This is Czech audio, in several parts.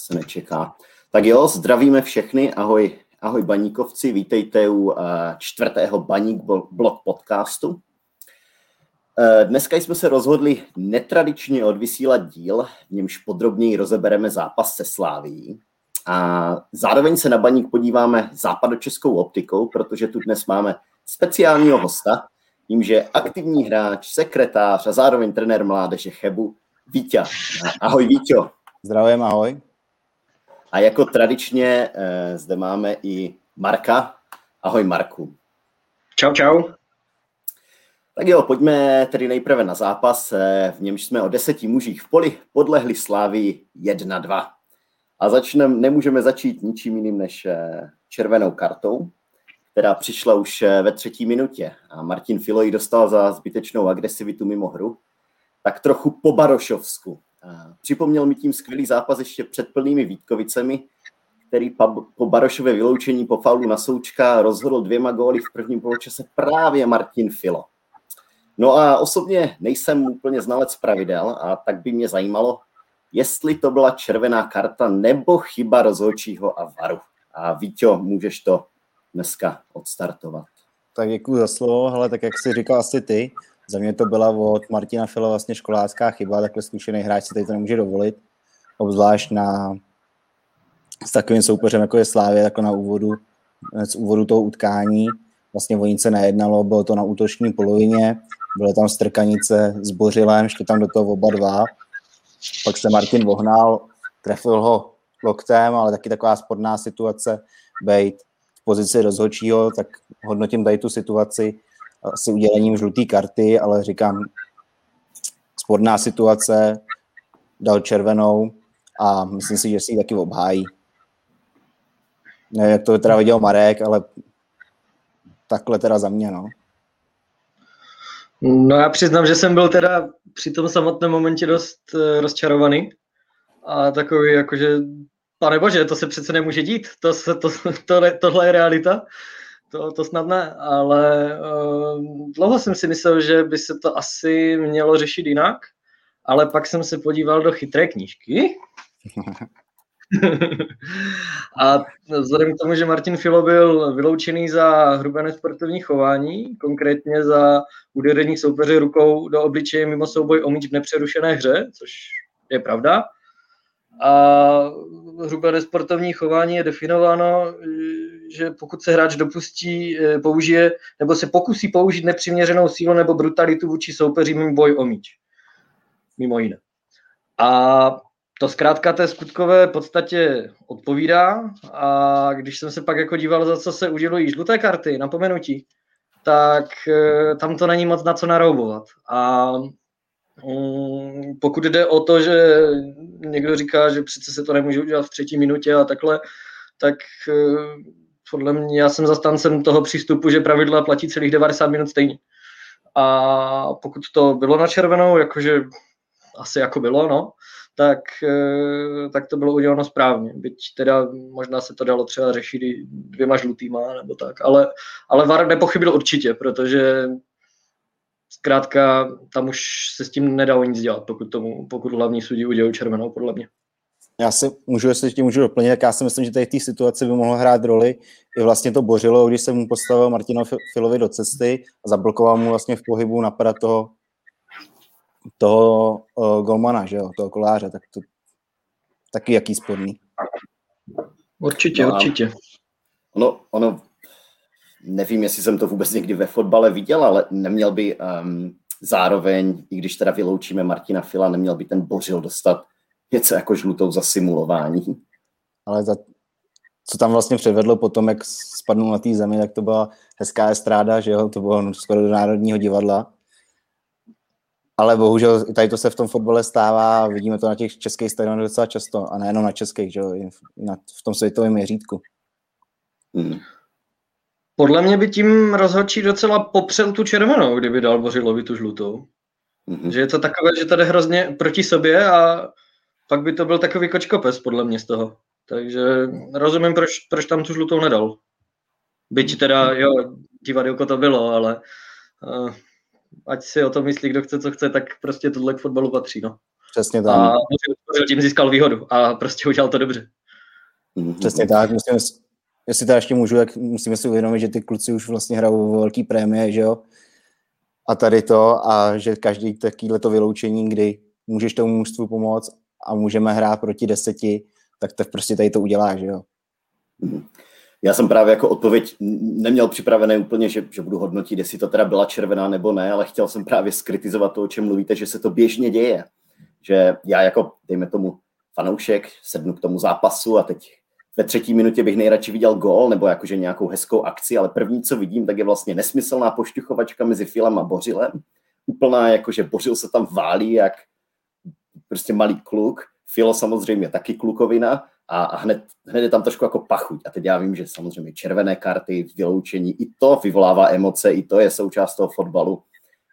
se nečeká. Tak jo, zdravíme všechny, ahoj, ahoj baníkovci, vítejte u eh, čtvrtého Baník blog podcastu. Eh, dneska jsme se rozhodli netradičně odvysílat díl, v němž podrobněji rozebereme zápas se Sláví. A zároveň se na Baník podíváme západočeskou optikou, protože tu dnes máme speciálního hosta, tím, že aktivní hráč, sekretář a zároveň trenér mládeže Chebu, Vítě. Ahoj Vítě. Zdravím, ahoj. A jako tradičně eh, zde máme i Marka. Ahoj Marku. Čau, čau. Tak jo, pojďme tedy nejprve na zápas, eh, v němž jsme o deseti mužích v poli podlehli Slávii 1-2. A začneme, nemůžeme začít ničím jiným než eh, červenou kartou, která přišla už ve třetí minutě. A Martin Filo ji dostal za zbytečnou agresivitu mimo hru. Tak trochu po Barošovsku. Připomněl mi tím skvělý zápas ještě před plnými Vítkovicemi, který po Barošově vyloučení po faulu na Součka rozhodl dvěma góly v prvním poločase právě Martin Filo. No a osobně nejsem úplně znalec pravidel a tak by mě zajímalo, jestli to byla červená karta nebo chyba rozhodčího a varu. A Víťo, můžeš to dneska odstartovat. Tak děkuji za slovo, ale tak jak jsi říkal asi ty, za mě to byla od Martina Fila vlastně školácká chyba, takhle zkušený hráč si tady to nemůže dovolit, obzvlášť na s takovým soupeřem, jako je Slávě, jako na úvodu, z úvodu toho utkání. Vlastně o nic se nejednalo, bylo to na útoční polovině, bylo tam strkanice s Bořilem, šli tam do toho oba dva. Pak se Martin vohnal, trefil ho loktem, ale taky taková spodná situace, bejt v pozici rozhodčího, tak hodnotím tady tu situaci asi udělením žluté karty, ale říkám, spodná situace, dal červenou a myslím si, že si ji taky obhájí. Nevím, jak to teda viděl Marek, ale takhle teda za mě, no. No já přiznám, že jsem byl teda při tom samotném momentě dost uh, rozčarovaný a takový jakože, pane bože, to se přece nemůže dít, to, se, to, to, tohle je realita, to, to snad ne, ale uh, dlouho jsem si myslel, že by se to asi mělo řešit jinak, ale pak jsem se podíval do chytré knížky. A vzhledem k tomu, že Martin Filo byl vyloučený za hrubé nesportovní chování, konkrétně za udeření soupeře rukou do obličeje mimo souboj o míč v nepřerušené hře, což je pravda, a hrubé nesportovní chování je definováno, že pokud se hráč dopustí, použije nebo se pokusí použít nepřiměřenou sílu nebo brutalitu vůči soupeři mimo boj o míč. Mimo jiné. A to zkrátka té skutkové podstatě odpovídá a když jsem se pak jako díval, za co se udělují žluté karty, napomenutí, tak e, tam to není moc na co naroubovat. A pokud jde o to, že někdo říká, že přece se to nemůže udělat v třetí minutě a takhle, tak uh, podle mě já jsem zastancem toho přístupu, že pravidla platí celých 90 minut stejně. A pokud to bylo na červenou, jakože asi jako bylo, no, tak, eh, tak to bylo uděláno správně. Byť teda možná se to dalo třeba řešit dvěma žlutýma nebo tak, ale, ale VAR nepochybil určitě, protože zkrátka tam už se s tím nedalo nic dělat, pokud, tomu, pokud hlavní sudí udělal červenou, podle mě. Já si můžu, jestli tím můžu doplnit, tak já si myslím, že tady v té situaci by mohlo hrát roli i vlastně to bořilo, když se mu postavil Martino Filovi do cesty a zablokoval mu vlastně v pohybu napadat toho toho uh, golmana, že jo, toho koláře, tak to taky jaký spodný. Určitě, no určitě. Ono, ono, nevím, jestli jsem to vůbec někdy ve fotbale viděl, ale neměl by um, zároveň, i když teda vyloučíme Martina Fila, neměl by ten Bořil dostat něco jako žlutou za simulování. Ale za, co tam vlastně předvedlo potom, jak spadnul na té zemi, tak to byla hezká estráda, že jo, to bylo skoro do Národního divadla ale bohužel tady to se v tom fotbale stává, vidíme to na těch českých stadionech docela často a nejenom na českých, že i na, v tom světovém měřítku. Hmm. Podle mě by tím rozhodčí docela popřel tu červenou, kdyby dal Bořilovi tu žlutou. Hmm. Že je to takové, že tady hrozně proti sobě a pak by to byl takový kočkopes podle mě z toho. Takže rozumím, proč, proč tam tu žlutou nedal. Byť teda, jo, divadilko to bylo, ale uh, ať si o to myslí, kdo chce, co chce, tak prostě tohle k fotbalu patří, no. Přesně tak. A tím získal výhodu a prostě udělal to dobře. Mm-hmm. Přesně tak. Musíme, jestli to ještě můžu, jak musíme si uvědomit, že ty kluci už vlastně hrajou velký prémie, že jo? A tady to, a že každý takovýhle to vyloučení, kdy můžeš tomu mužstvu pomoct a můžeme hrát proti deseti, tak tak prostě tady to uděláš, že jo? Já jsem právě jako odpověď neměl připravené úplně, že, že budu hodnotit, jestli to teda byla červená nebo ne, ale chtěl jsem právě skritizovat to, o čem mluvíte, že se to běžně děje. Že já jako, dejme tomu, fanoušek, sednu k tomu zápasu a teď ve třetí minutě bych nejradši viděl gól nebo jakože nějakou hezkou akci, ale první, co vidím, tak je vlastně nesmyslná pošťuchovačka mezi Filem a Bořilem. Úplná, jakože Bořil se tam válí jak prostě malý kluk. Filo samozřejmě taky klukovina a hned, hned je tam trošku jako pachuť. A teď já vím, že samozřejmě červené karty, vyloučení, i to vyvolává emoce, i to je součást toho fotbalu.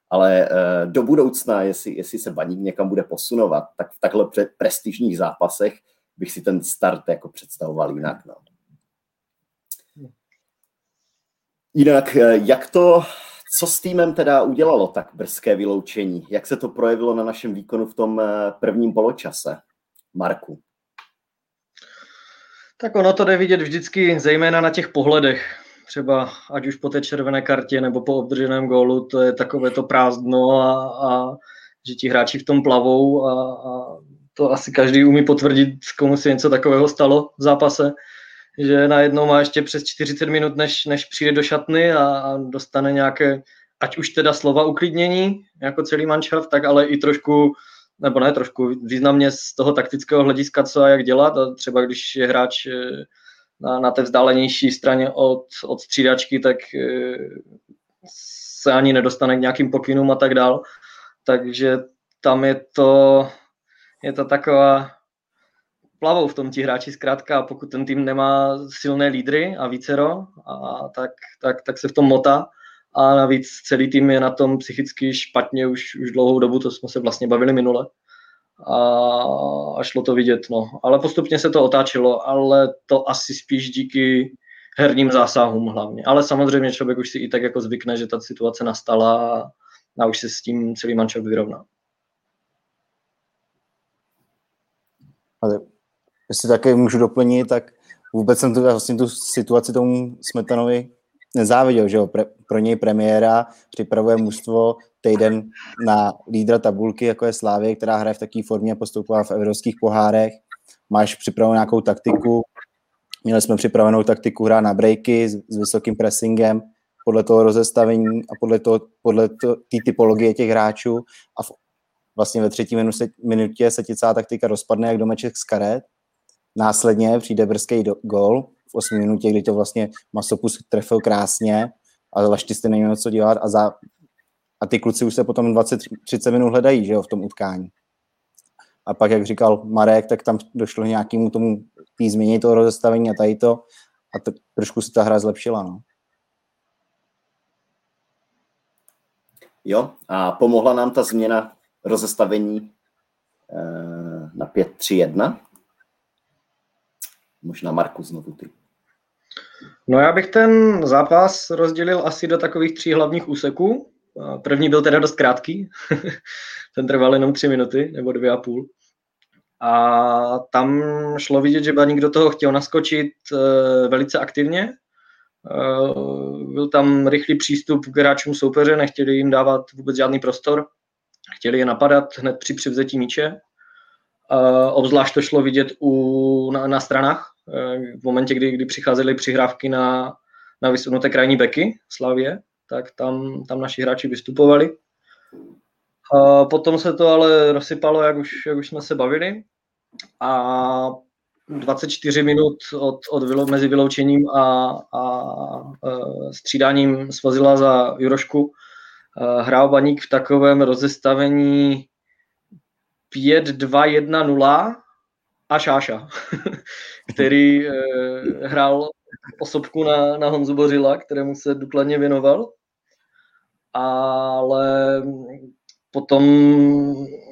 Ale uh, do budoucna, jestli, jestli se baník někam bude posunovat, tak v takhle pre- prestižních zápasech bych si ten start jako představoval jinak. No. Jinak, eh, jak to, co s týmem teda udělalo tak brzké vyloučení? Jak se to projevilo na našem výkonu v tom eh, prvním poločase? Marku. Tak ono to jde vidět vždycky zejména na těch pohledech. Třeba ať už po té červené kartě nebo po obdrženém gólu, to je takové to prázdno a, a že ti hráči v tom plavou a, a to asi každý umí potvrdit, komu se něco takového stalo v zápase, že najednou má ještě přes 40 minut, než, než přijde do šatny a, a dostane nějaké, ať už teda slova uklidnění, jako celý manšaft, tak ale i trošku nebo ne trošku, významně z toho taktického hlediska, co a jak dělat. A třeba když je hráč eh, na, na té vzdálenější straně od, od střídačky, tak eh, se ani nedostane k nějakým pokynům a tak dál. Takže tam je to, je to taková plavou v tom ti hráči zkrátka a pokud ten tým nemá silné lídry a vícero, a tak, tak, tak se v tom motá a navíc celý tým je na tom psychicky špatně už, už dlouhou dobu, to jsme se vlastně bavili minule a, a šlo to vidět, no. Ale postupně se to otáčelo, ale to asi spíš díky herním zásahům hlavně. Ale samozřejmě člověk už si i tak jako zvykne, že ta situace nastala a, už se s tím celý mančov vyrovná. Ale jestli také můžu doplnit, tak vůbec jsem tu, vlastně tu situaci tomu Smetanovi nezáviděl, že jo, Pre, pro něj premiéra připravuje mužstvo týden na lídra tabulky, jako je Slávě, která hraje v takové formě, postoupila v evropských pohárech, máš připravenou nějakou taktiku, měli jsme připravenou taktiku hra na breaky s, s vysokým pressingem, podle toho rozestavení a podle, toho, podle té typologie těch hráčů. A v, vlastně ve třetí minutě, minutě se ti celá taktika rozpadne jak domeček z karet. Následně přijde brzký gol, v 8 minutě, kdy to vlastně Masopus trefil krásně, ale Lašty jste neměl co dělat a, za, a ty kluci už se potom 20-30 minut hledají, že jo, v tom utkání. A pak, jak říkal Marek, tak tam došlo nějakému tomu tý změně toho rozestavení a tady to a to, trošku se ta hra zlepšila, no. Jo, a pomohla nám ta změna rozestavení eh, na 5-3-1? Možná Marku znovu ty. No já bych ten zápas rozdělil asi do takových tří hlavních úseků. První byl teda dost krátký, ten trval jenom tři minuty nebo dvě a půl. A tam šlo vidět, že Baník do toho chtěl naskočit e, velice aktivně. E, byl tam rychlý přístup k hráčům soupeře, nechtěli jim dávat vůbec žádný prostor. Chtěli je napadat hned při přivzetí míče. Uh, obzvlášť to šlo vidět u, na, na stranách, v momentě, kdy, kdy přicházely přihrávky na, na vysunuté krajní beky Slavě, tak tam, tam naši hráči vystupovali. Uh, potom se to ale rozsypalo, jak už, jak už jsme se bavili. A 24 minut od, od vylo, mezi vyloučením a, a uh, střídáním svozila za Jurošku uh, hrál Baník v takovém rozestavení 5-2-1-0 a Šáša, který e, hrál osobku na, na Honzu Bořila, kterému se důkladně věnoval. Ale potom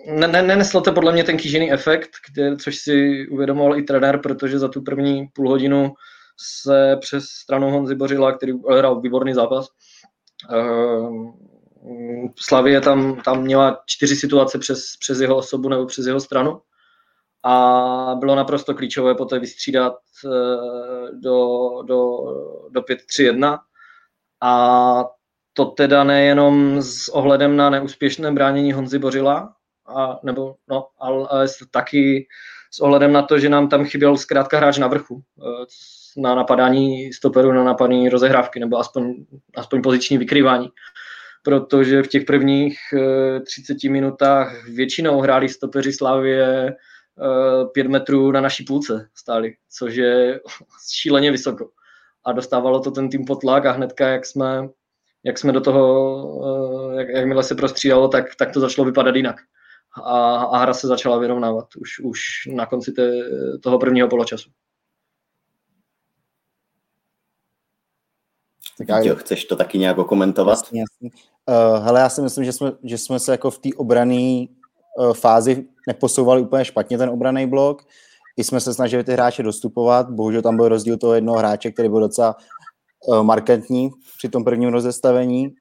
ne, ne, neneslo to podle mě ten kýžený efekt, který, což si uvědomoval i trenér, protože za tu první půl hodinu se přes stranu Honzy Bořila, který hrál výborný zápas, e, mm, Slavie tam, tam měla čtyři situace přes, přes jeho osobu nebo přes jeho stranu a bylo naprosto klíčové poté vystřídat eh, do, do, do 5-3-1 a to teda nejenom s ohledem na neúspěšné bránění Honzy Bořila, a, nebo, no, ale, taky s ohledem na to, že nám tam chyběl zkrátka hráč na vrchu eh, na napadání stoperu, na napadání rozehrávky, nebo aspoň, aspoň poziční vykrývání. Protože v těch prvních 30 eh, minutách většinou hráli stopeři Slavie 5 metrů na naší půlce stáli, což je šíleně vysoko. A dostávalo to ten tým pod tlak a hnedka, jak jsme, jak jsme do toho, eh, jak, jakmile se prostřídalo, tak, tak to začalo vypadat jinak. A, a hra se začala vyrovnávat už, už na konci te, toho prvního poločasu. Tak já... Jo, chceš to taky nějak komentovat? Jasně, jasně. Uh, hele, já si myslím, že jsme, že jsme se jako v té obrané fázi neposouvali úplně špatně ten obraný blok. I jsme se snažili ty hráče dostupovat. Bohužel tam byl rozdíl toho jednoho hráče, který byl docela uh, markantní při tom prvním rozestavení.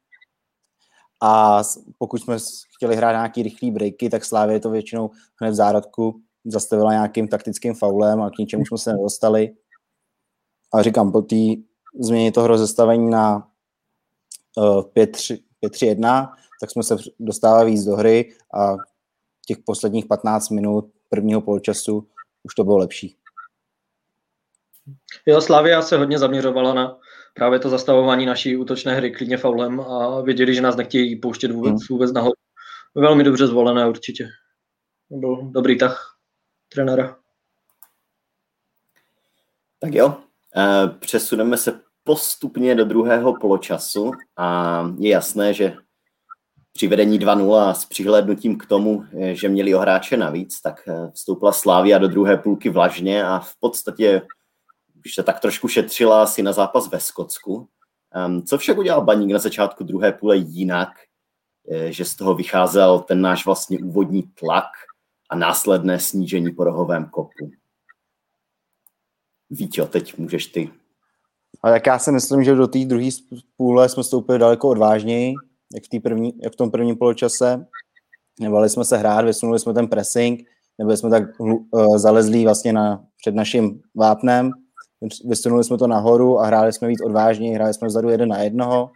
A pokud jsme chtěli hrát nějaký rychlý breaky, tak Slávě to většinou hned v zárodku zastavila nějakým taktickým faulem a k ničemu jsme se nedostali. A říkám, po té změně toho rozestavení na uh, 5-3-1, tak jsme se dostávali víc do hry a těch posledních 15 minut prvního poločasu už to bylo lepší. Jo, Slavia se hodně zaměřovala na právě to zastavování naší útočné hry klidně faulem a věděli, že nás nechtějí pouštět vůbec, hmm. vůbec nahoru. Velmi dobře zvolené určitě. Byl dobrý tah trenéra. Tak jo, eh, přesuneme se postupně do druhého poločasu a je jasné, že při vedení 2-0 a s přihlédnutím k tomu, eh, že měli o hráče navíc, tak eh, vstoupila Slávia do druhé půlky vlažně a v podstatě už se tak trošku šetřila asi na zápas ve Skotsku. Ehm, co však udělal Baník na začátku druhé půle jinak, eh, že z toho vycházel ten náš vlastně úvodní tlak a následné snížení po rohovém kopu? Vítě, teď můžeš ty. A tak já si myslím, že do té druhé půle jsme stoupili daleko odvážněji, jak v, tý první, jak v tom prvním poločase. Nebali jsme se hrát, vysunuli jsme ten pressing, nebyli jsme tak uh, zalezlí vlastně na, před naším vápnem, vysunuli jsme to nahoru a hráli jsme víc odvážně, hráli jsme vzadu jeden na jednoho,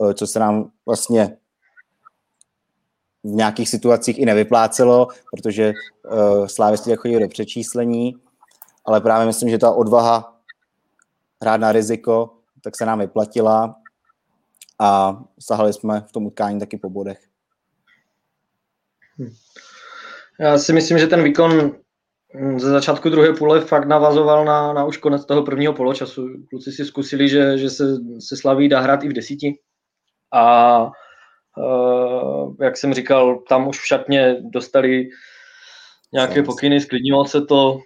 uh, co se nám vlastně v nějakých situacích i nevyplácelo, protože uh, slávisti chodili do přečíslení, ale právě myslím, že ta odvaha hrát na riziko, tak se nám vyplatila a sahali jsme v tom utkání taky po bodech. Hm. Já si myslím, že ten výkon ze začátku druhé půle fakt navazoval na, na už konec toho prvního poločasu. Kluci si zkusili, že, že se, se slaví dá hrát i v desíti. A uh, jak jsem říkal, tam už v šatně dostali nějaké pokyny, sklidnilo se to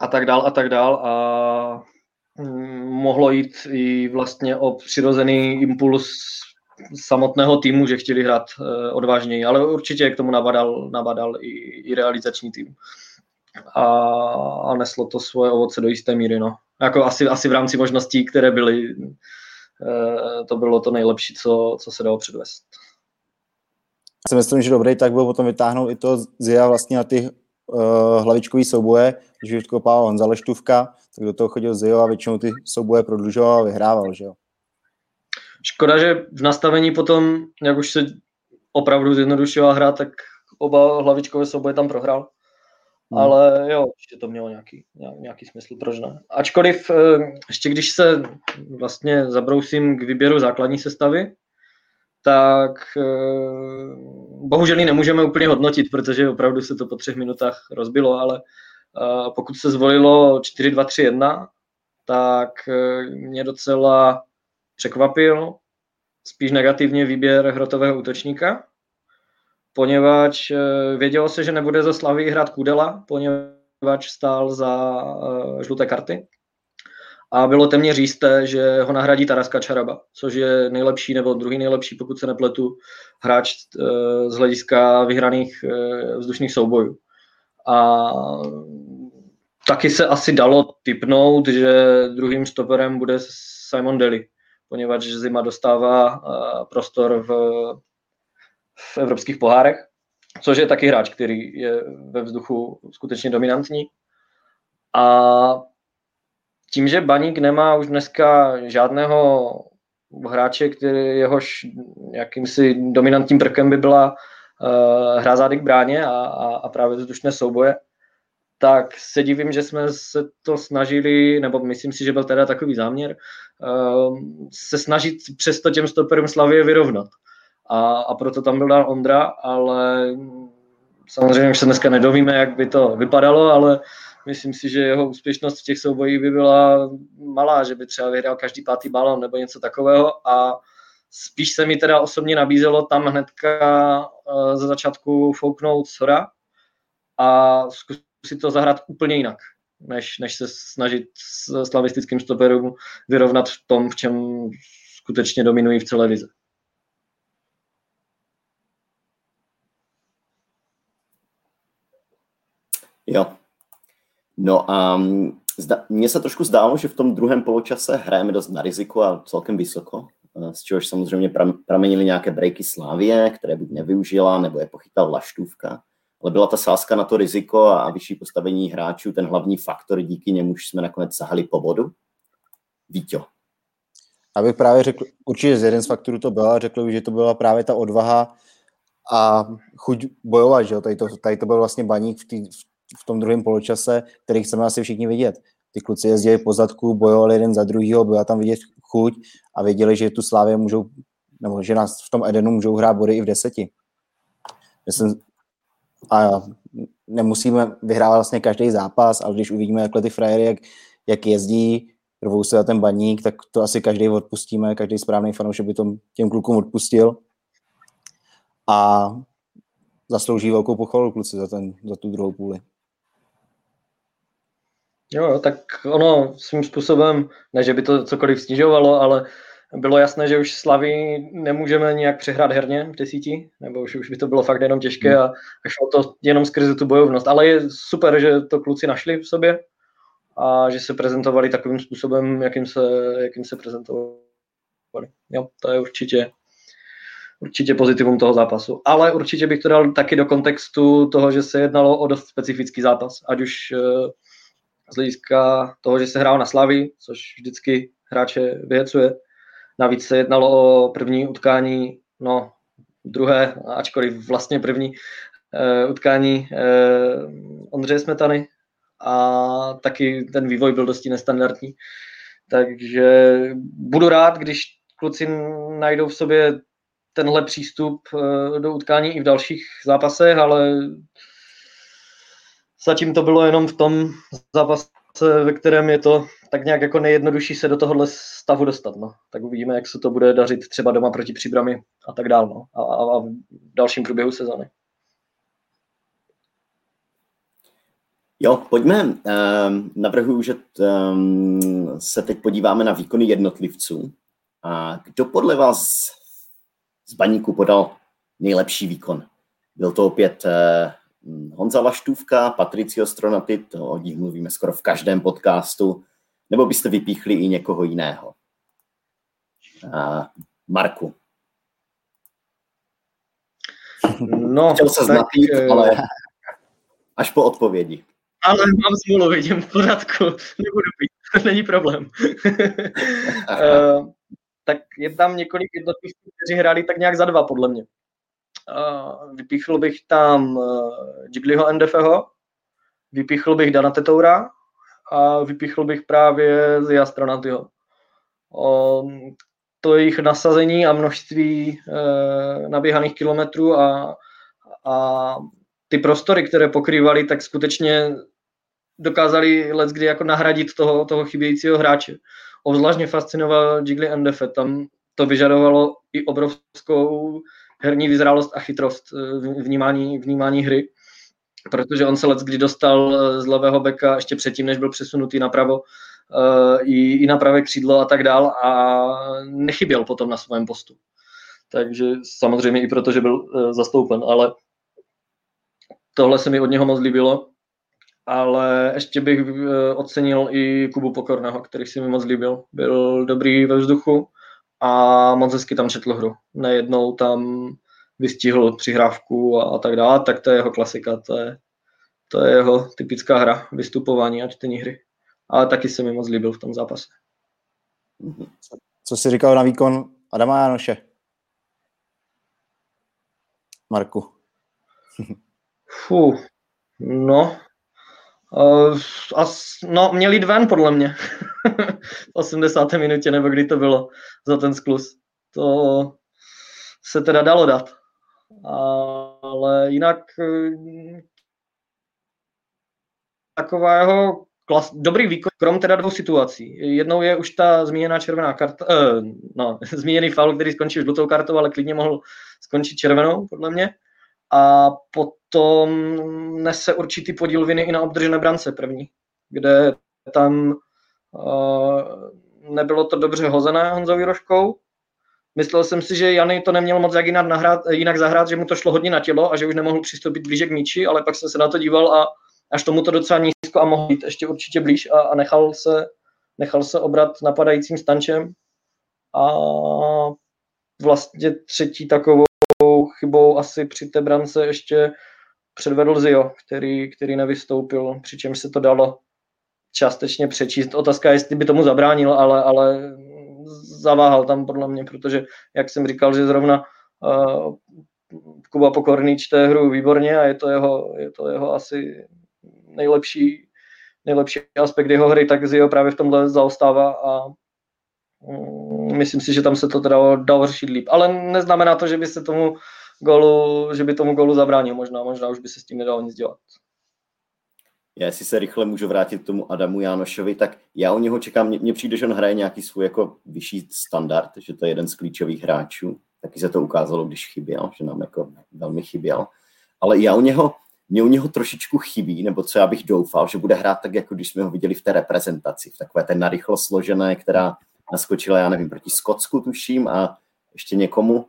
a tak dál a tak dál. A mohlo jít i vlastně o přirozený impuls samotného týmu, že chtěli hrát eh, odvážněji, ale určitě k tomu nabadal, nabadal i, i realizační tým. A, a neslo to svoje ovoce do jisté míry. No. Jako asi, asi v rámci možností, které byly, eh, to bylo to nejlepší, co, co se dalo předvést. Já si myslím, že dobrý tak byl potom vytáhnout i to Zia vlastně na ty uh, hlavičkový souboje, když vyškopával Honza Leštůvka, tak do toho chodil Zio a většinou ty souboje prodlužoval a vyhrával, že jo. Škoda, že v nastavení potom, jak už se opravdu zjednodušila hra, tak oba hlavičkové souboje tam prohrál. Hmm. Ale jo, určitě to mělo nějaký, nějaký smysl, proč ne. Ačkoliv eh, ještě když se vlastně zabrousím k výběru základní sestavy, tak eh, bohužel ji nemůžeme úplně hodnotit, protože opravdu se to po třech minutách rozbilo, ale pokud se zvolilo 4-2-3-1, tak eh, mě docela překvapil spíš negativně výběr hrotového útočníka, poněvadž vědělo se, že nebude za Slavy hrát Kudela, poněvadž stál za žluté karty a bylo téměř jisté, že ho nahradí Taras Kačaraba, což je nejlepší nebo druhý nejlepší, pokud se nepletu, hráč eh, z hlediska vyhraných eh, vzdušných soubojů. A taky se asi dalo typnout, že druhým stoperem bude Simon Daly, poněvadž zima dostává prostor v, v evropských pohárech, což je taky hráč, který je ve vzduchu skutečně dominantní. A tím, že Baník nemá už dneska žádného hráče, který jehož jakýmsi dominantním prvkem by byla hra zády k bráně a, a, a právě vzdušné souboje, tak se divím, že jsme se to snažili, nebo myslím si, že byl teda takový záměr, uh, se snažit přesto těm stoperům Slavě vyrovnat. A, a proto tam byl dál Ondra, ale samozřejmě už se dneska nedovíme, jak by to vypadalo, ale myslím si, že jeho úspěšnost v těch soubojích by byla malá, že by třeba vyhrál každý pátý balon nebo něco takového a spíš se mi teda osobně nabízelo tam hnedka uh, za začátku fouknout Sora a zkusit to zahrát úplně jinak, než, než se snažit s slavistickým stoperům vyrovnat v tom, v čem skutečně dominují v celé vize. Jo. No a mm, mně se trošku zdálo, že v tom druhém poločase hrajeme dost na riziko a celkem vysoko, eh, z čehož samozřejmě pramenily nějaké breaky Slávie, které buď nevyužila, nebo je pochytal Laštůvka. Ale byla ta sázka na to riziko a vyšší postavení hráčů ten hlavní faktor, díky němuž jsme nakonec sahali po vodu. Víťo. Abych právě řekl, určitě z jeden z faktorů to byla, řekl bych, že to byla právě ta odvaha a chuť bojovat, že jo? Tady to, tady to byl vlastně baník v, tý, v tom druhém poločase, který chceme asi všichni vidět. Ty kluci jezdili po zadku, bojovali jeden za druhýho, byla tam vidět chuť a věděli, že tu Slávě můžou, nebo že nás v tom Edenu můžou hrát body i v deseti. Myslím, a nemusíme vyhrávat vlastně každý zápas, ale když uvidíme takhle ty frajery, jak, jak jezdí, rvou se na ten baník, tak to asi každý odpustíme, každý správný fanoušek by tom, těm klukům odpustil. A zaslouží velkou pochvalu kluci za, ten, za tu druhou půli. Jo, tak ono svým způsobem, ne, že by to cokoliv snižovalo, ale bylo jasné, že už Slavy nemůžeme nějak přehrát herně v desíti, nebo už, už by to bylo fakt jenom těžké hmm. a, a šlo to jenom skrze tu bojovnost. Ale je super, že to kluci našli v sobě a že se prezentovali takovým způsobem, jakým se, jakým se prezentovali. Jo, to je určitě, určitě pozitivum toho zápasu. Ale určitě bych to dal taky do kontextu toho, že se jednalo o dost specifický zápas, ať už eh, z hlediska toho, že se hrál na Slavy, což vždycky hráče vyhecuje. Navíc se jednalo o první utkání, no druhé, ačkoliv vlastně první uh, utkání uh, Ondřeje Smetany a taky ten vývoj byl dosti nestandardní. Takže budu rád, když kluci najdou v sobě tenhle přístup uh, do utkání i v dalších zápasech, ale Zatím to bylo jenom v tom zápase, ve kterém je to tak nějak jako nejjednodušší se do tohohle stavu dostat. No. Tak uvidíme, jak se to bude dařit třeba doma proti příbrami a tak dál. No. A, a, a v dalším průběhu sezony. Jo, pojďme. Um, navrhuji, že um, se teď podíváme na výkony jednotlivců. A kdo podle vás z baníku podal nejlepší výkon? Byl to opět uh, Honza Laštůvka, Patricio Stronaty, to o nich mluvíme skoro v každém podcastu, nebo byste vypíchli i někoho jiného? A Marku. No, Chtěl se tak, znapít, eh, ale až po odpovědi. Ale mám smůlu, vidím, v pořádku, nebudu pít, není problém. uh, tak je tam několik jednotlivců, kteří hráli tak nějak za dva, podle mě. Vypíchl bych tam uh, Jigliho NDFho, vypíchl bych Dana Tetoura a vypíchl bych právě Zia Stranatyho. Um, to jejich nasazení a množství uh, naběhaných kilometrů a, a ty prostory, které pokrývali, tak skutečně dokázali let kdy jako nahradit toho, toho chybějícího hráče. Mě fascinoval Jiggly NDF, tam to vyžadovalo i obrovskou herní vyzrálost a chytrost eh, vnímání, vnímání hry, protože on se let kdy dostal eh, z levého beka ještě předtím, než byl přesunutý napravo, eh, i, i na pravé křídlo a tak dál a nechyběl potom na svém postu. Takže samozřejmě i proto, že byl zastoupen, ale tohle se mi od něho moc líbilo. Ale ještě bych ocenil i Kubu Pokorného, který si mi moc líbil. Byl dobrý ve vzduchu, a moc hezky tam četl hru. Nejednou tam vystihl přihrávku a, a tak dále, tak to je jeho klasika, to je, to je jeho typická hra, vystupování a čtení hry. Ale taky se mi moc líbil v tom zápase. Co jsi říkal na výkon Adama Janoše? Marku. Fú, no, uh, as, no, měli ven podle mě. v 80. minutě, nebo kdy to bylo za ten sklus. To se teda dalo dát. Ale jinak eh, takového klas, dobrý výkon, krom teda dvou situací. Jednou je už ta zmíněná červená karta, uh, no, zmíněný faul, který skončil žlutou kartou, ale klidně mohl skončit červenou, podle mě. A potom nese určitý podíl viny i na obdržené brance první, kde tam uh, nebylo to dobře hozené Honzou Rožkou. Myslel jsem si, že Jany to neměl moc jak jinak, nahrát, jinak zahrát, že mu to šlo hodně na tělo a že už nemohl přistoupit blíže k míči, ale pak jsem se na to díval a až tomu to docela nízko a mohl být ještě určitě blíž a, a nechal, se, nechal se obrat napadajícím stančem a vlastně třetí takovou chybou asi při té brance ještě předvedl Zio, který, který nevystoupil, přičemž se to dalo částečně přečíst. Otázka je, jestli by tomu zabránil, ale, ale zaváhal tam podle mě, protože, jak jsem říkal, že zrovna uh, Kuba Pokorný čte hru výborně a je to jeho, je to jeho asi nejlepší, nejlepší aspekt jeho hry, tak Zio právě v tomhle zaostává a um, myslím si, že tam se to teda dalo řešit líp. Ale neznamená to, že by se tomu golu, že by tomu golu zabránil možná, možná už by se s tím nedalo nic dělat. Já jestli se rychle můžu vrátit k tomu Adamu Jánošovi, tak já u něho čekám, mně přijde, že on hraje nějaký svůj jako vyšší standard, že to je jeden z klíčových hráčů. Taky se to ukázalo, když chyběl, že nám jako velmi chyběl. Ale já u něho, mě u něho trošičku chybí, nebo co já bych doufal, že bude hrát tak, jako když jsme ho viděli v té reprezentaci, v takové té narychlo složené, která naskočila, já nevím, proti Skotsku tuším a ještě někomu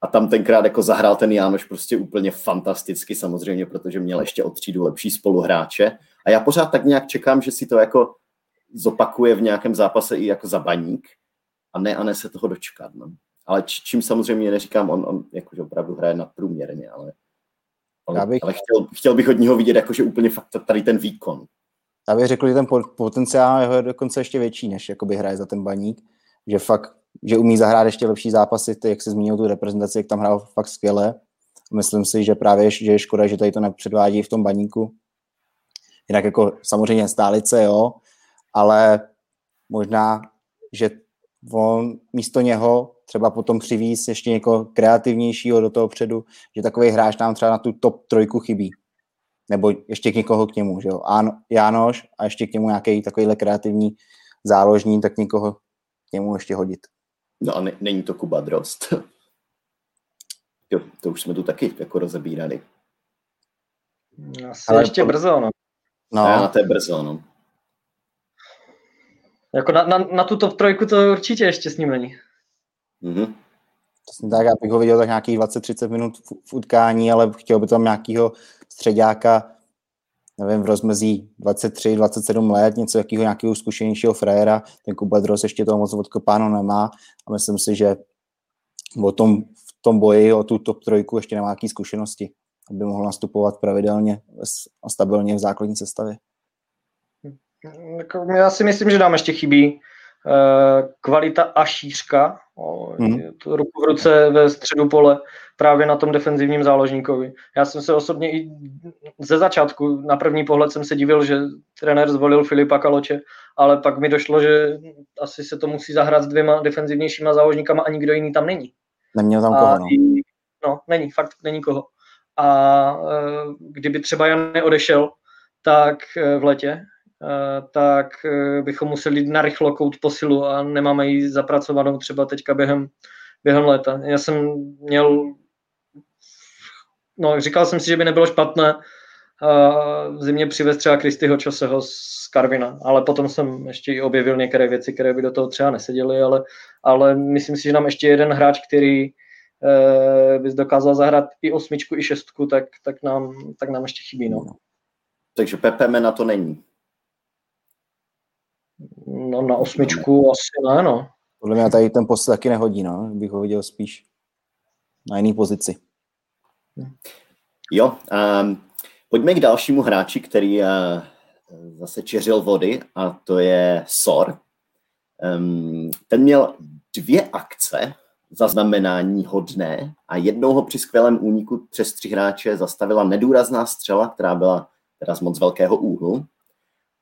a tam tenkrát jako zahrál ten Jánoš prostě úplně fantasticky samozřejmě, protože měl ještě od třídu lepší spoluhráče. A já pořád tak nějak čekám, že si to jako zopakuje v nějakém zápase i jako za baník a ne a ne se toho dočkat. No. Ale čím samozřejmě neříkám, on, on jakože opravdu hraje nadprůměrně, ale, ale, bych, ale chtěl, chtěl, bych od něho vidět jakože úplně fakt tady ten výkon. Já bych řekl, že ten potenciál je dokonce ještě větší, než jakoby hraje za ten baník, že fakt že umí zahrát ještě lepší zápasy, ty, jak se zmínil tu reprezentaci, jak tam hrál fakt skvěle. Myslím si, že právě že je škoda, že tady to nepředvádí v tom baníku. Jinak jako samozřejmě stálice, jo, ale možná, že on místo něho třeba potom přivíz ještě někoho kreativnějšího do toho předu, že takový hráč nám třeba na tu top trojku chybí. Nebo ještě k někoho k němu, že jo. Jánoš a ještě k němu nějaký takovýhle kreativní záložní, tak někoho k němu ještě hodit. No a ne, není to Kuba Drost. jo, to už jsme tu taky jako rozebírali. Asi Ale ještě po... brzo, no. No, a na té brzo, no. Jako na, na, na tu top trojku to určitě ještě s ním není. Mm-hmm. Tak já bych ho viděl tak nějakých 20-30 minut v, v utkání, ale chtěl by tam nějakého středáka, nevím, v rozmezí 23, 27 let, něco jakého nějakého zkušenějšího frajera. Ten Kuba Dros ještě toho moc odkopáno nemá a myslím si, že o tom, v tom boji o tu top trojku ještě nemá nějaké zkušenosti, aby mohl nastupovat pravidelně a stabilně v základní sestavě. Jako, já si myslím, že nám ještě chybí kvalita a šířka, hmm. to ruku v ruce ve středu pole právě na tom defenzivním záložníkovi. Já jsem se osobně i ze začátku, na první pohled jsem se divil, že trenér zvolil Filipa Kaloče, ale pak mi došlo, že asi se to musí zahrát s dvěma defenzivnějšíma záložníkama a nikdo jiný tam není. Neměl tam koho, no. I, no, není, fakt není koho. A eh, kdyby třeba Jan neodešel, tak eh, v letě, Eh, tak eh, bychom museli narychlo kout posilu a nemáme ji zapracovanou třeba teďka během, během léta. Já jsem měl, no říkal jsem si, že by nebylo špatné uh, v zimě přivez třeba Kristyho Čoseho z Karvina, ale potom jsem ještě objevil některé věci, které by do toho třeba neseděly, ale, ale myslím si, že nám ještě jeden hráč, který uh, by dokázal zahrát i osmičku, i šestku, tak, tak, nám, tak nám ještě chybí. No. Takže Pepe na to není. No na osmičku asi ne, no. Podle mě tady ten post taky nehodí, no. Bych ho viděl spíš na jiný pozici. Jo, um, pojďme k dalšímu hráči, který uh, zase čeřil vody a to je Sor. Um, ten měl dvě akce zaznamenání hodné a jednoho při skvělém úniku přes tři hráče zastavila nedůrazná střela, která byla teda z moc velkého úhlu.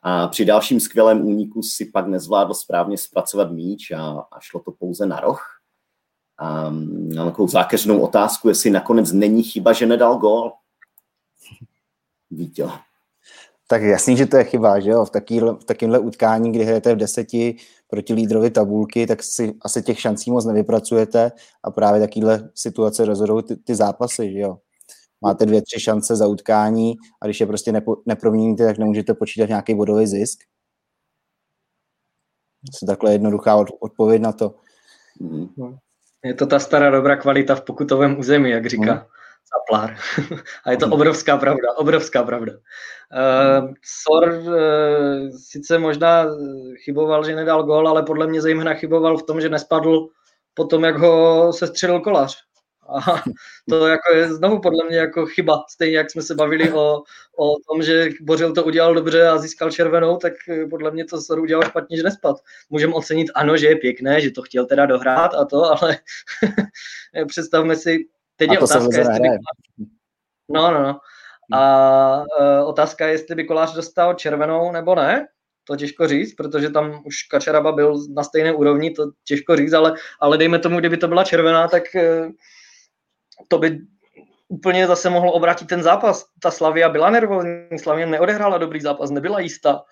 A při dalším skvělém úniku si pak nezvládl správně zpracovat míč a, a šlo to pouze na roh. A mám takovou zákeřnou otázku, jestli nakonec není chyba, že nedal gól. Vítě. Tak jasný, že to je chyba, že jo? V, v takýmhle utkání, kdy hrajete v deseti proti lídrovi tabulky, tak si asi těch šancí moc nevypracujete a právě takýhle situace rozhodou ty, ty zápasy, že jo? Máte dvě, tři šance za utkání a když je prostě nepo, neproměníte, tak nemůžete počítat nějaký bodový zisk. To je takhle jednoduchá odpověď na to. Mm. Je to ta stará dobrá kvalita v pokutovém území, jak říká hmm. Zaplár. A je to obrovská pravda, obrovská pravda. Uh, Sor uh, sice možná chyboval, že nedal gol, ale podle mě zejména chyboval v tom, že nespadl po tom, jak ho se střelil kolář. A to jako je znovu podle mě jako chyba. Stejně jak jsme se bavili o, o tom, že Bořil to udělal dobře a získal červenou, tak podle mě to Sor udělal špatně, že nespad. Můžeme ocenit, ano, že je pěkné, že to chtěl teda dohrát a to, ale představme si, teď je otázka, jestli by... No, no, no. A uh, otázka je, jestli by Kolář dostal červenou nebo ne, to těžko říct, protože tam už Kačaraba byl na stejné úrovni, to těžko říct, ale, ale dejme tomu, kdyby to byla červená, tak uh, to by úplně zase mohlo obrátit ten zápas. Ta Slavia byla nervózní, Slavia neodehrála dobrý zápas, nebyla jistá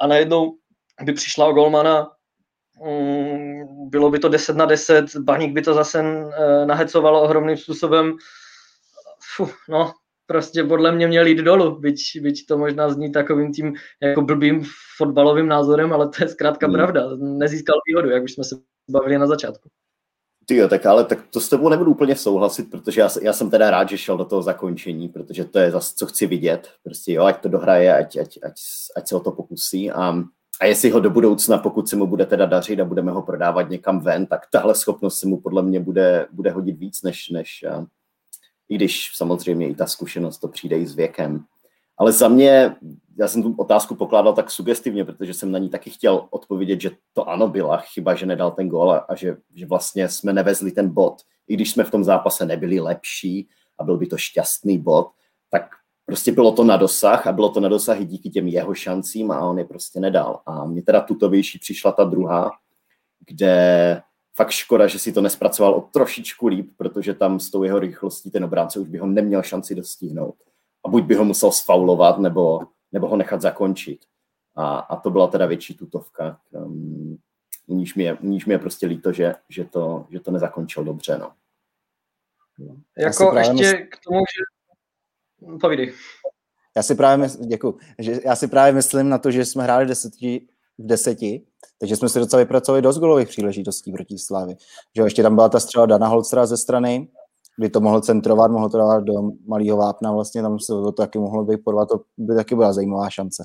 a najednou by přišla o golmana, mm, bylo by to 10 na 10, Baník by to zase eh, nahecovalo ohromným způsobem. Fuh, no, prostě podle mě měl jít dolů, byť, byť to možná zní takovým tím jako blbým fotbalovým názorem, ale to je zkrátka hmm. pravda. Nezískal výhodu, jak už jsme se bavili na začátku. Ty jo, tak ale tak to s tebou nebudu úplně souhlasit, protože já, já jsem teda rád, že šel do toho zakončení, protože to je zase, co chci vidět. Prostě jo, ať to dohraje, ať, ať, ať, ať se o to pokusí. A, a jestli ho do budoucna, pokud se mu bude teda dařit a budeme ho prodávat někam ven, tak tahle schopnost se mu podle mě bude, bude hodit víc, než, než i když samozřejmě i ta zkušenost to přijde i s věkem. Ale za mě, já jsem tu otázku pokládal tak sugestivně, protože jsem na ní taky chtěl odpovědět, že to ano byla chyba, že nedal ten gól a, a že, že vlastně jsme nevezli ten bod. I když jsme v tom zápase nebyli lepší a byl by to šťastný bod, tak prostě bylo to na dosah a bylo to na dosah i díky těm jeho šancím a on je prostě nedal. A mě teda tutovější přišla ta druhá, kde fakt škoda, že si to nespracoval o trošičku líp, protože tam s tou jeho rychlostí ten obránce už by ho neměl šanci dostihnout a buď by ho musel sfaulovat, nebo, nebo ho nechat zakončit. A, a to byla teda větší tutovka. Um, u níž mi je, níž mi je prostě líto, že, že, to, že to nezakončil dobře. No. Jako ještě mysl... k tomu, že... Povídej. Já si právě mysl... Děkuji. Že já si právě myslím na to, že jsme hráli deseti, v deseti, takže jsme si docela vypracovali dost golových příležitostí proti Slávy. Že ještě tam byla ta střela Dana Holcera ze strany, kdy to mohl centrovat, mohl to dávat do malého vápna, vlastně tam se to taky mohlo být porvat, to by taky byla zajímavá šance.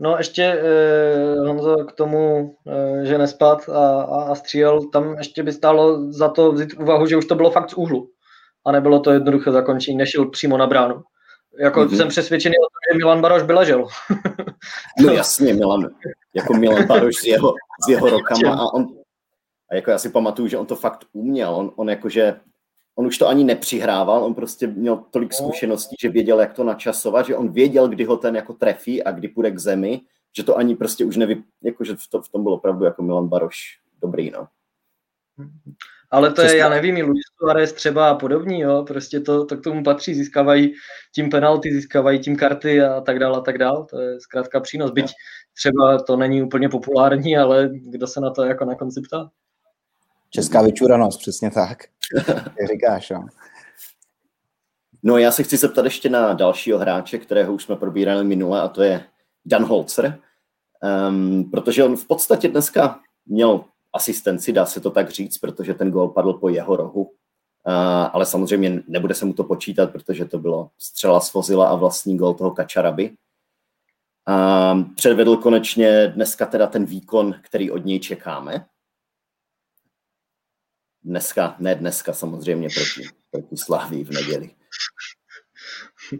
No ještě eh, Honzo k tomu, eh, že nespad a, a, a střílel, tam ještě by stálo za to vzít úvahu, že už to bylo fakt z úhlu a nebylo to jednoduché zakončení, nešel přímo na bránu. Jako mm-hmm. jsem přesvědčený o tom, že Milan Baroš by ležel. no jasně, Milan, jako Milan Baroš s jeho, s jeho rokama a on, a jako já si pamatuju, že on to fakt uměl. On, on jakože, on už to ani nepřihrával, on prostě měl tolik no. zkušeností, že věděl, jak to načasovat, že on věděl, kdy ho ten jako trefí a kdy půjde k zemi, že to ani prostě už nevy, jakože v, to, v tom bylo opravdu jako Milan Baroš dobrý, no. Ale to je, já nevím, i Luis Suarez třeba a podobní, jo, prostě to, to k tomu patří, získávají tím penalty, získávají tím karty a tak dále a tak dále, to je zkrátka přínos, byť třeba to není úplně populární, ale kdo se na to jako na konci ptá? Česká vyčuranost, přesně tak. Jak říkáš, jo. No já se chci zeptat ještě na dalšího hráče, kterého už jsme probírali minule, a to je Dan Holzer, um, protože on v podstatě dneska měl asistenci, dá se to tak říct, protože ten gol padl po jeho rohu, uh, ale samozřejmě nebude se mu to počítat, protože to bylo střela z Fozila a vlastní gol toho Kačaraby. A předvedl konečně dneska teda ten výkon, který od něj čekáme. Dneska, ne dneska samozřejmě proti, proti Slávii v neděli.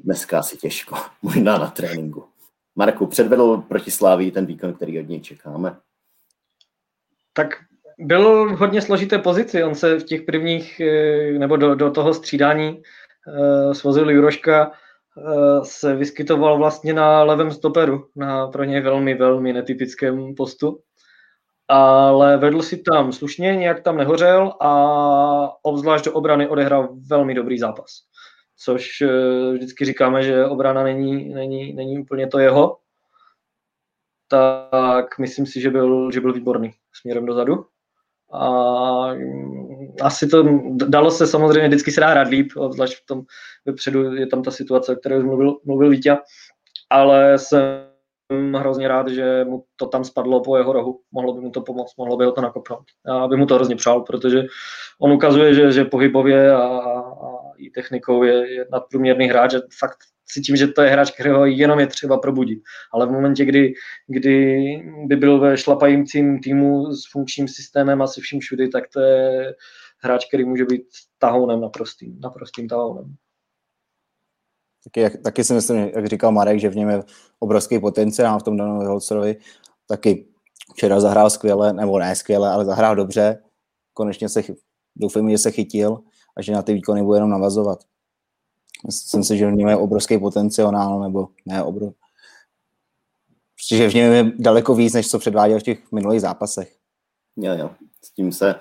Dneska asi těžko, možná na tréninku. Marku, předvedl proti Slávii ten výkon, který od něj čekáme? Tak byl v hodně složité pozici. On se v těch prvních, eh, nebo do, do toho střídání uh, svozil Juroška, uh, se vyskytoval vlastně na levém stoperu, na pro něj velmi, velmi netypickém postu. Ale vedl si tam slušně, nějak tam nehořel a obzvlášť do obrany odehrál velmi dobrý zápas. Což uh, vždycky říkáme, že obrana není, není, není úplně to jeho, tak myslím si, že byl, že byl výborný směrem dozadu. A mm, asi to dalo se samozřejmě, vždycky se dá hrát líp, zvlášť v tom vepředu je tam ta situace, o které mluvil, mluvil Vítě, ale jsem hrozně rád, že mu to tam spadlo po jeho rohu. Mohlo by mu to pomoct, mohlo by ho to nakopnout. Já bych mu to hrozně přál, protože on ukazuje, že, že pohybově a, a i technikou je, je nadprůměrný hráč, že fakt cítím, že to je hráč, kterého jenom je třeba probudit. Ale v momentě, kdy, kdy by byl ve šlapajícím týmu s funkčním systémem a se vším všudy, tak to je hráč, který může být tahounem naprostým, naprostým tahounem. Taky, jak, taky si myslím, jak říkal Marek, že v něm je obrovský potenciál v tom Danu Holcerovi. Taky včera zahrál skvěle, nebo ne skvěle, ale zahrál dobře. Konečně se, doufám, že se chytil a že na ty výkony bude jenom navazovat. Myslím si, že v něm je obrovský potenciál, nebo ne obrov. Prostě, že v něm je daleko víc, než co předváděl v těch minulých zápasech. Jo, jo, s tím se,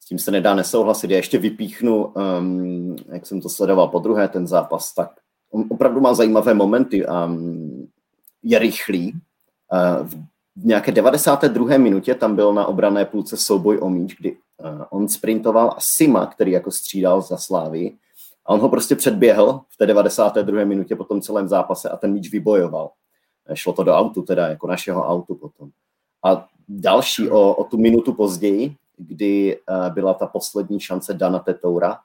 s tím se nedá nesouhlasit. Já ještě vypíchnu, um, jak jsem to sledoval po druhé, ten zápas, tak on opravdu má zajímavé momenty. Um, je rychlý. Uh, v nějaké 92. minutě tam byl na obrané půlce souboj o míč, kdy uh, on sprintoval a Sima, který jako střídal za Slávy, a on ho prostě předběhl v té 92. minutě po tom celém zápase a ten míč vybojoval. Šlo to do autu, teda jako našeho autu potom. A další o, o tu minutu později, kdy uh, byla ta poslední šance Dana Tetoura,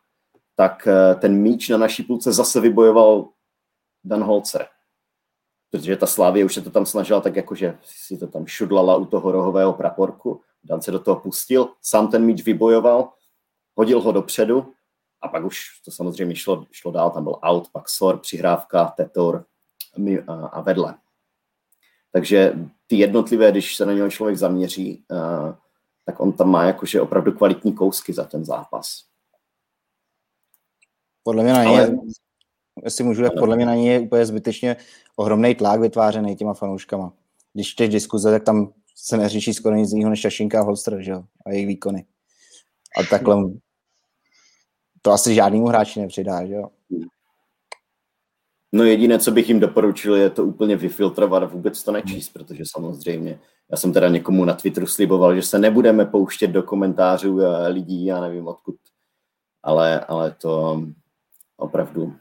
tak uh, ten míč na naší půlce zase vybojoval Dan Holzer. Protože ta Slávě už se to tam snažila tak jako, že si to tam šudlala u toho rohového praporku. Dan se do toho pustil, sám ten míč vybojoval, hodil ho dopředu a pak už to samozřejmě šlo, šlo dál, tam byl out, pak Sor, přihrávka, Tetor a, vedle. Takže ty jednotlivé, když se na něho člověk zaměří, tak on tam má jakože opravdu kvalitní kousky za ten zápas. Podle mě na Ale... jestli můžu, tak podle mě na ně je úplně zbytečně ohromný tlak vytvářený těma fanouškama. Když čteš diskuze, tak tam se neřeší skoro nic jiného než Šašinka a Holster, že jo? A jejich výkony. A takhle to asi žádnému hráči nepřidá, že jo? No jediné, co bych jim doporučil, je to úplně vyfiltrovat a vůbec to nečíst, protože samozřejmě, já jsem teda někomu na Twitteru sliboval, že se nebudeme pouštět do komentářů eh, lidí, já nevím odkud, ale, ale to opravdu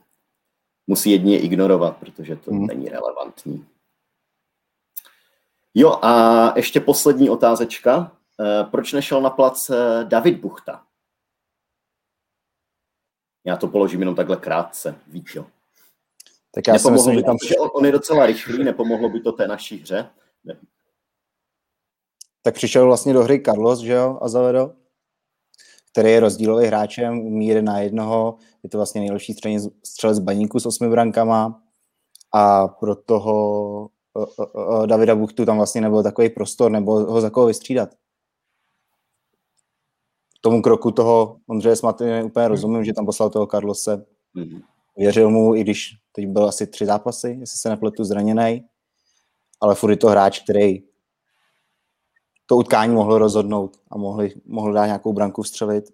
musí jedině ignorovat, protože to hmm. není relevantní. Jo a ještě poslední otázečka. Eh, proč nešel na plac eh, David Buchta? Já to položím jenom takhle krátce, víš jo. Tak já si myslím, že tam... Že on, je docela rychlý, nepomohlo by to té naší hře. Ne. Tak přišel vlastně do hry Carlos, že jo, Azavedo, který je rozdílový hráčem, umí jeden na jednoho, je to vlastně nejlepší střelec baníku s osmi brankama a pro toho Davida Buchtu tam vlastně nebyl takový prostor, nebo ho za koho vystřídat tomu kroku toho Ondřeje Smatiny úplně rozumím, že tam poslal toho Carlose. Mm-hmm. Věřil mu, i když teď byl asi tři zápasy, jestli se nepletu, zraněný, ale furt je to hráč, který to utkání mohl rozhodnout a mohli, mohl dát nějakou branku vstřelit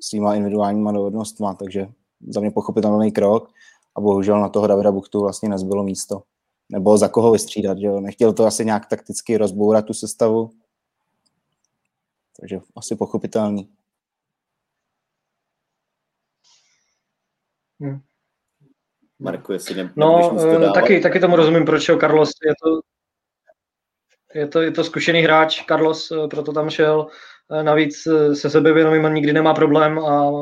svýma individuálníma dovednostma, takže za mě pochopitelný krok a bohužel na toho Davida Buchtu vlastně nezbylo místo. Nebo za koho vystřídat, že jo? Nechtěl to asi nějak takticky rozbourat tu sestavu, takže asi pochopitelný. Hmm. Marku, jestli ne, No, eh, taky, taky tomu rozumím, proč je Carlos. Je to, je to, je to zkušený hráč, Carlos eh, proto tam šel. Eh, navíc se sebevědomím nikdy nemá problém a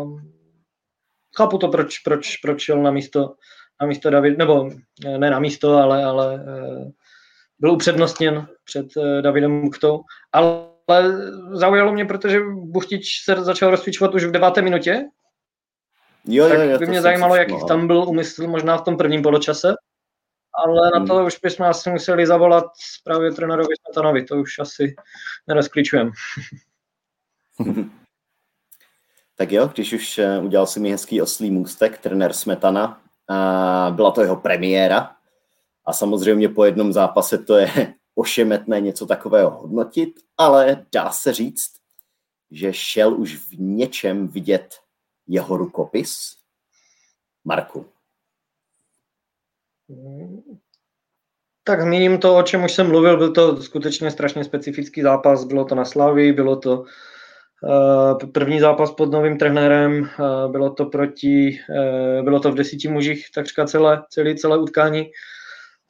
chápu to, proč, proč, proč šel na místo, na místo David, nebo ne na místo, ale, ale byl upřednostněn před Davidem Muktou, ale zaujalo mě, protože Buchtič se začal rozcvičovat už v deváté minutě, Jo, tak jo, by mě zajímalo, jaký tam byl umysl možná v tom prvním poločase, ale na hmm. to už bychom asi museli zavolat právě trenérovi Smetanovi, to už asi nerozklíčujeme. tak jo, když už eh, udělal si mi hezký oslý můstek, trenér Smetana, a byla to jeho premiéra a samozřejmě po jednom zápase to je ošemetné něco takového hodnotit, ale dá se říct, že šel už v něčem vidět jeho rukopis? Marku. Tak zmíním to, o čem už jsem mluvil, byl to skutečně strašně specifický zápas, bylo to na Slavii, bylo to uh, první zápas pod novým trenérem, uh, bylo to proti, uh, bylo to v desíti mužích takřka celé, celé, celé utkání,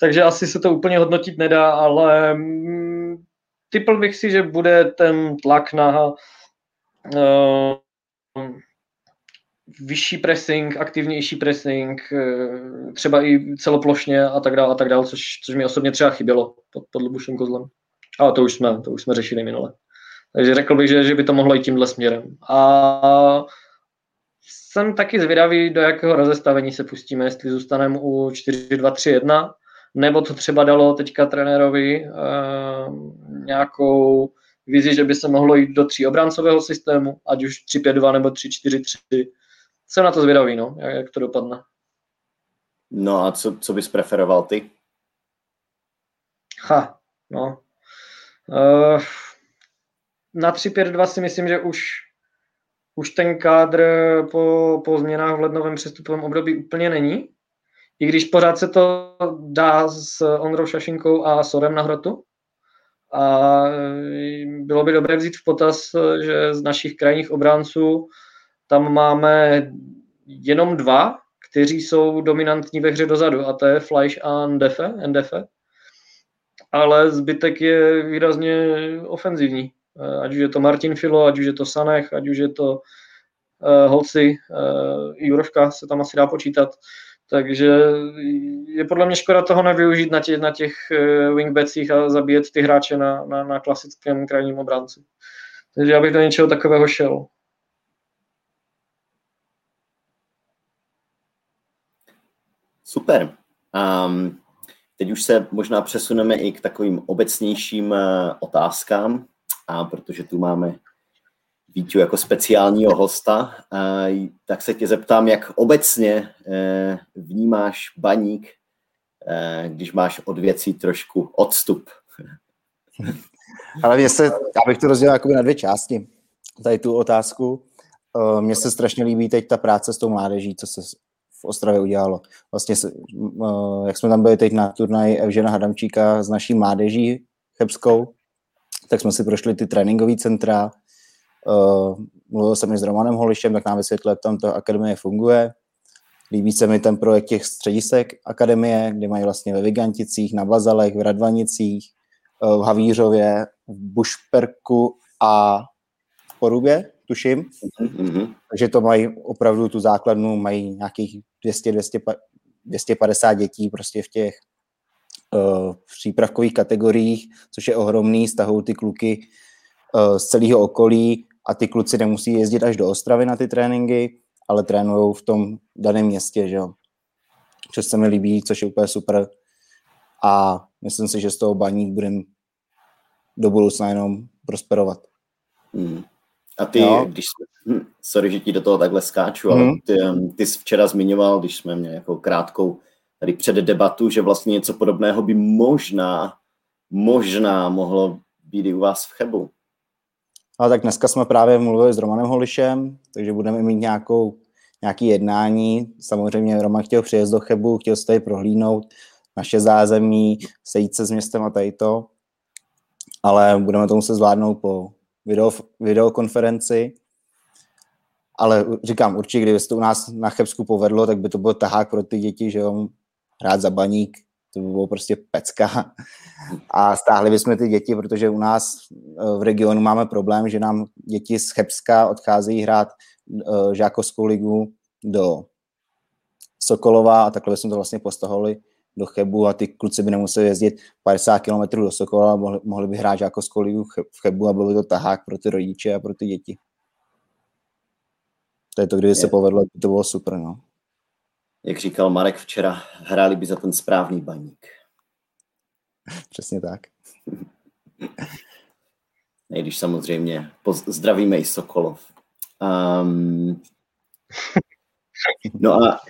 takže asi se to úplně hodnotit nedá, ale um, typl bych si, že bude ten tlak na vyšší pressing, aktivnější pressing, eh, třeba i celoplošně a tak dále, a tak dále, což, což mi osobně třeba chybělo pod, pod Lubušem Kozlem. Ale to už jsme, to už jsme řešili minule. Takže řekl bych, že, že by to mohlo jít tímhle směrem. A jsem taky zvědavý, do jakého rozestavení se pustíme, jestli zůstaneme u 4-2-3-1, nebo to třeba dalo teďka trenérovi uh, nějakou vizi, že by se mohlo jít do tří obráncového systému, ať už 3-5-2 nebo 3-4-3 jsem na to zvědavý, no, jak, jak to dopadne. No a co, co bys preferoval ty? Ha, no. Uh, na 3-5-2 si myslím, že už, už ten kádr po, po změnách v lednovém přestupovém období úplně není. I když pořád se to dá s Ondrou Šašinkou a Sorem na hrotu. A bylo by dobré vzít v potaz, že z našich krajních obránců tam máme jenom dva, kteří jsou dominantní ve hře dozadu, a to je Fleisch a Ndefe, Ndefe. Ale zbytek je výrazně ofenzivní. Eh, ať už je to Martin Filo, ať už je to Sanech, ať už je to uh, Holci, uh, Jurovka se tam asi dá počítat. Takže je podle mě škoda toho nevyužít na těch, na těch wingbacích a zabíjet ty hráče na, na, na klasickém krajním obránci. Takže já bych do něčeho takového šel. Super. Um, teď už se možná přesuneme i k takovým obecnějším uh, otázkám, a protože tu máme Vítu jako speciálního hosta, uh, tak se tě zeptám, jak obecně uh, vnímáš baník, když máš od věcí trošku odstup. Ale mě se, já bych to rozdělil jako na dvě části, tady tu otázku. Mně se strašně líbí teď ta práce s tou mládeží, co se v Ostravě udělalo. Vlastně, jak jsme tam byli teď na turnaji Evžena Hadamčíka s naší mládeží chebskou, tak jsme si prošli ty tréninkové centra, mluvil jsem i s Romanem Holišem, tak nám vysvětlil, jak tam to akademie funguje. Líbí se mi ten projekt těch středisek akademie, kde mají vlastně ve Viganticích, na Bazalech, v Radvanicích, v Havířově, v Bušperku a v Porubě, tuším. Mm-hmm. Takže to mají opravdu tu základnu, mají nějakých 200, 200 250 dětí prostě v těch uh, přípravkových kategoriích, což je ohromný, stahou ty kluky uh, z celého okolí a ty kluci nemusí jezdit až do Ostravy na ty tréninky, ale trénují v tom daném městě, že jo. Což se mi líbí, což je úplně super. A myslím si, že z toho baník budeme do budoucna jenom prosperovat. Mm. A ty, no. když hm, sorry, že ti do toho takhle skáču, mm. ale mhm. ty, ty jsi včera zmiňoval, když jsme měli jako krátkou tady před debatu, že vlastně něco podobného by možná, možná mohlo být i u vás v Chebu. Ale tak dneska jsme právě mluvili s Romanem Holišem, takže budeme mít nějakou, nějaký jednání. Samozřejmě Roman chtěl přijet do Chebu, chtěl se tady prohlídnout naše zázemí, sejít se s městem a tady to. Ale budeme to muset zvládnout po video, videokonferenci, ale říkám, určitě, kdyby se to u nás na Chebsku povedlo, tak by to byl tahák pro ty děti, že jo, hrát za baník, to by bylo prostě pecka. A stáhli bychom ty děti, protože u nás eh, v regionu máme problém, že nám děti z Chebska odcházejí hrát uh, žákovskou ligu do Sokolova a takhle jsme to vlastně postahli do Chebu a ty kluci by nemuseli jezdit 50 km do Sokola, mohli, mohli by hrát jako ligu v Chebu a byl by to tahák pro ty rodiče a pro ty děti. To je to, kdyby se povedlo, to bylo super, no. Jak říkal Marek včera, hráli by za ten správný baník. Přesně tak. Nejdyž samozřejmě zdravíme i Sokolov. Um, no a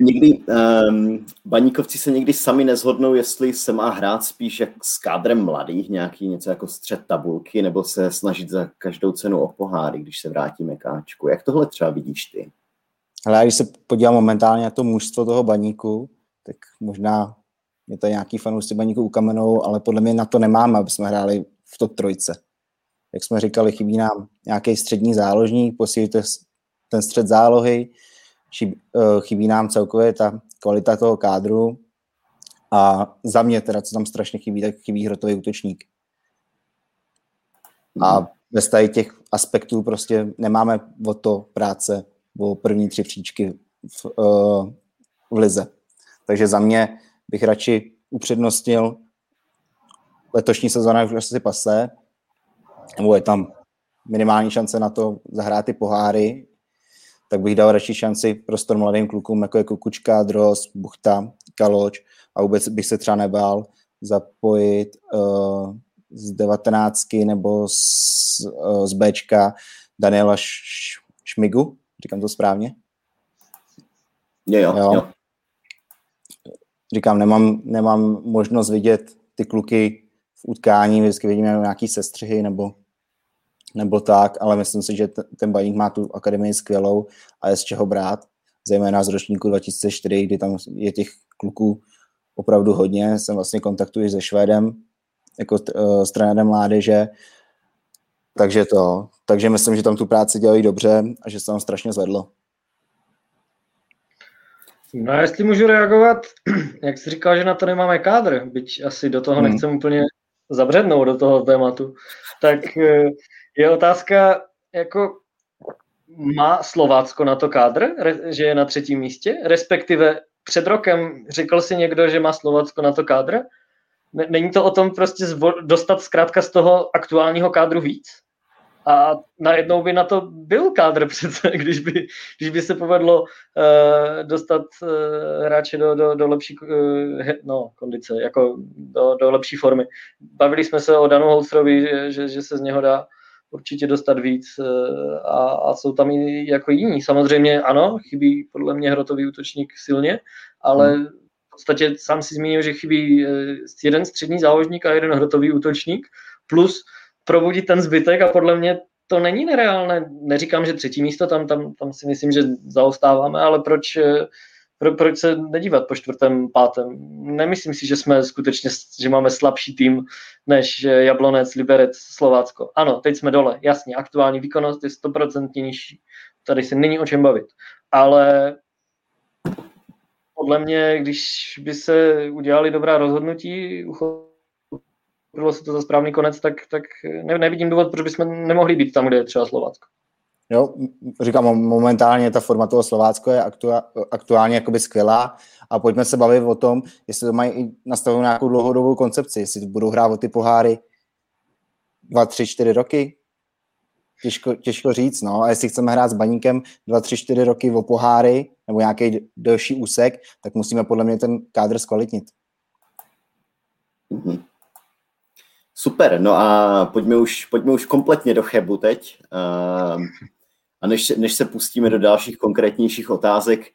někdy um, baníkovci se někdy sami nezhodnou, jestli se má hrát spíš jak s kádrem mladých, nějaký něco jako střed tabulky, nebo se snažit za každou cenu o poháry, když se vrátíme k Ačku. Jak tohle třeba vidíš ty? Ale když se podívám momentálně na to mužstvo toho baníku, tak možná je to nějaký fanoušci baníku ukamenou, ale podle mě na to nemáme, aby jsme hráli v top trojce. Jak jsme říkali, chybí nám nějaký střední záložník, posílíte ten střed zálohy, chybí nám celkově ta kvalita toho kádru a za mě teda, co tam strašně chybí, tak chybí hrotový útočník. A hmm. bez tady těch aspektů prostě nemáme o to práce o první tři příčky v, uh, v lize. Takže za mě bych radši upřednostnil letošní sezóna už asi pase, nebo je tam minimální šance na to zahrát ty poháry, tak bych dal radši šanci prostor mladým klukům, jako je Kukučka, Dros, Buchta, Kaloč a vůbec bych se třeba nebál zapojit uh, z devatenáctky nebo z, uh, z Bčka Daniela Šmigu, říkám to správně? Jo, jo, jo. jo. Říkám, nemám, nemám možnost vidět ty kluky v utkání, vždycky vidíme nějaký sestřihy nebo nebo tak, ale myslím si, že ten baník má tu akademii skvělou a je z čeho brát, zejména z ročníku 2004, kdy tam je těch kluků opravdu hodně. Jsem vlastně kontaktuji se Švédem, jako uh, s trenérem mládeže, takže to, takže myslím, že tam tu práci dělají dobře a že se tam strašně zvedlo. No a jestli můžu reagovat, jak jsi říkal, že na to nemáme kádr, byť asi do toho hmm. nechcem úplně zabřednout do toho tématu, tak eh, je otázka, jako má Slovácko na to kádr, že je na třetím místě? Respektive před rokem řekl si někdo, že má Slovácko na to kádr? Není to o tom prostě dostat zkrátka z toho aktuálního kádru víc? A najednou by na to byl kádr přece, když by, když by se povedlo uh, dostat uh, hráče do, do, do lepší uh, no, kondice, jako do, do lepší formy. Bavili jsme se o Danu Holstrovi, že, že se z něho dá určitě dostat víc a, a jsou tam i jako jiní. Samozřejmě ano, chybí podle mě hrotový útočník silně, ale hmm. v podstatě sám si zmínil, že chybí jeden střední záložník a jeden hrotový útočník, plus probudit ten zbytek a podle mě to není nereálné. Neříkám, že třetí místo, tam, tam, tam si myslím, že zaostáváme, ale proč, pro, proč se nedívat po čtvrtém, pátém? Nemyslím si, že jsme skutečně, že máme slabší tým než Jablonec, Liberec, Slovácko. Ano, teď jsme dole, jasně, aktuální výkonnost je stoprocentně nižší. Tady se není o čem bavit. Ale podle mě, když by se udělali dobrá rozhodnutí, bylo se to za správný konec, tak, tak ne, nevidím důvod, proč bychom nemohli být tam, kde je třeba Slovácko. Jo, říkám, momentálně ta forma toho Slovácko je aktua, aktuálně jakoby skvělá a pojďme se bavit o tom, jestli to mají nastavenou nějakou dlouhodobou koncepci, jestli budou hrát o ty poháry dva, tři, čtyři roky, těžko, těžko říct, no, a jestli chceme hrát s baníkem dva, tři, čtyři roky o poháry nebo nějaký delší úsek, tak musíme podle mě ten kádr zkvalitnit. Mm-hmm. Super, no a pojďme už, pojďme už kompletně do Chebu teď. Uh, a než, než se pustíme do dalších konkrétnějších otázek,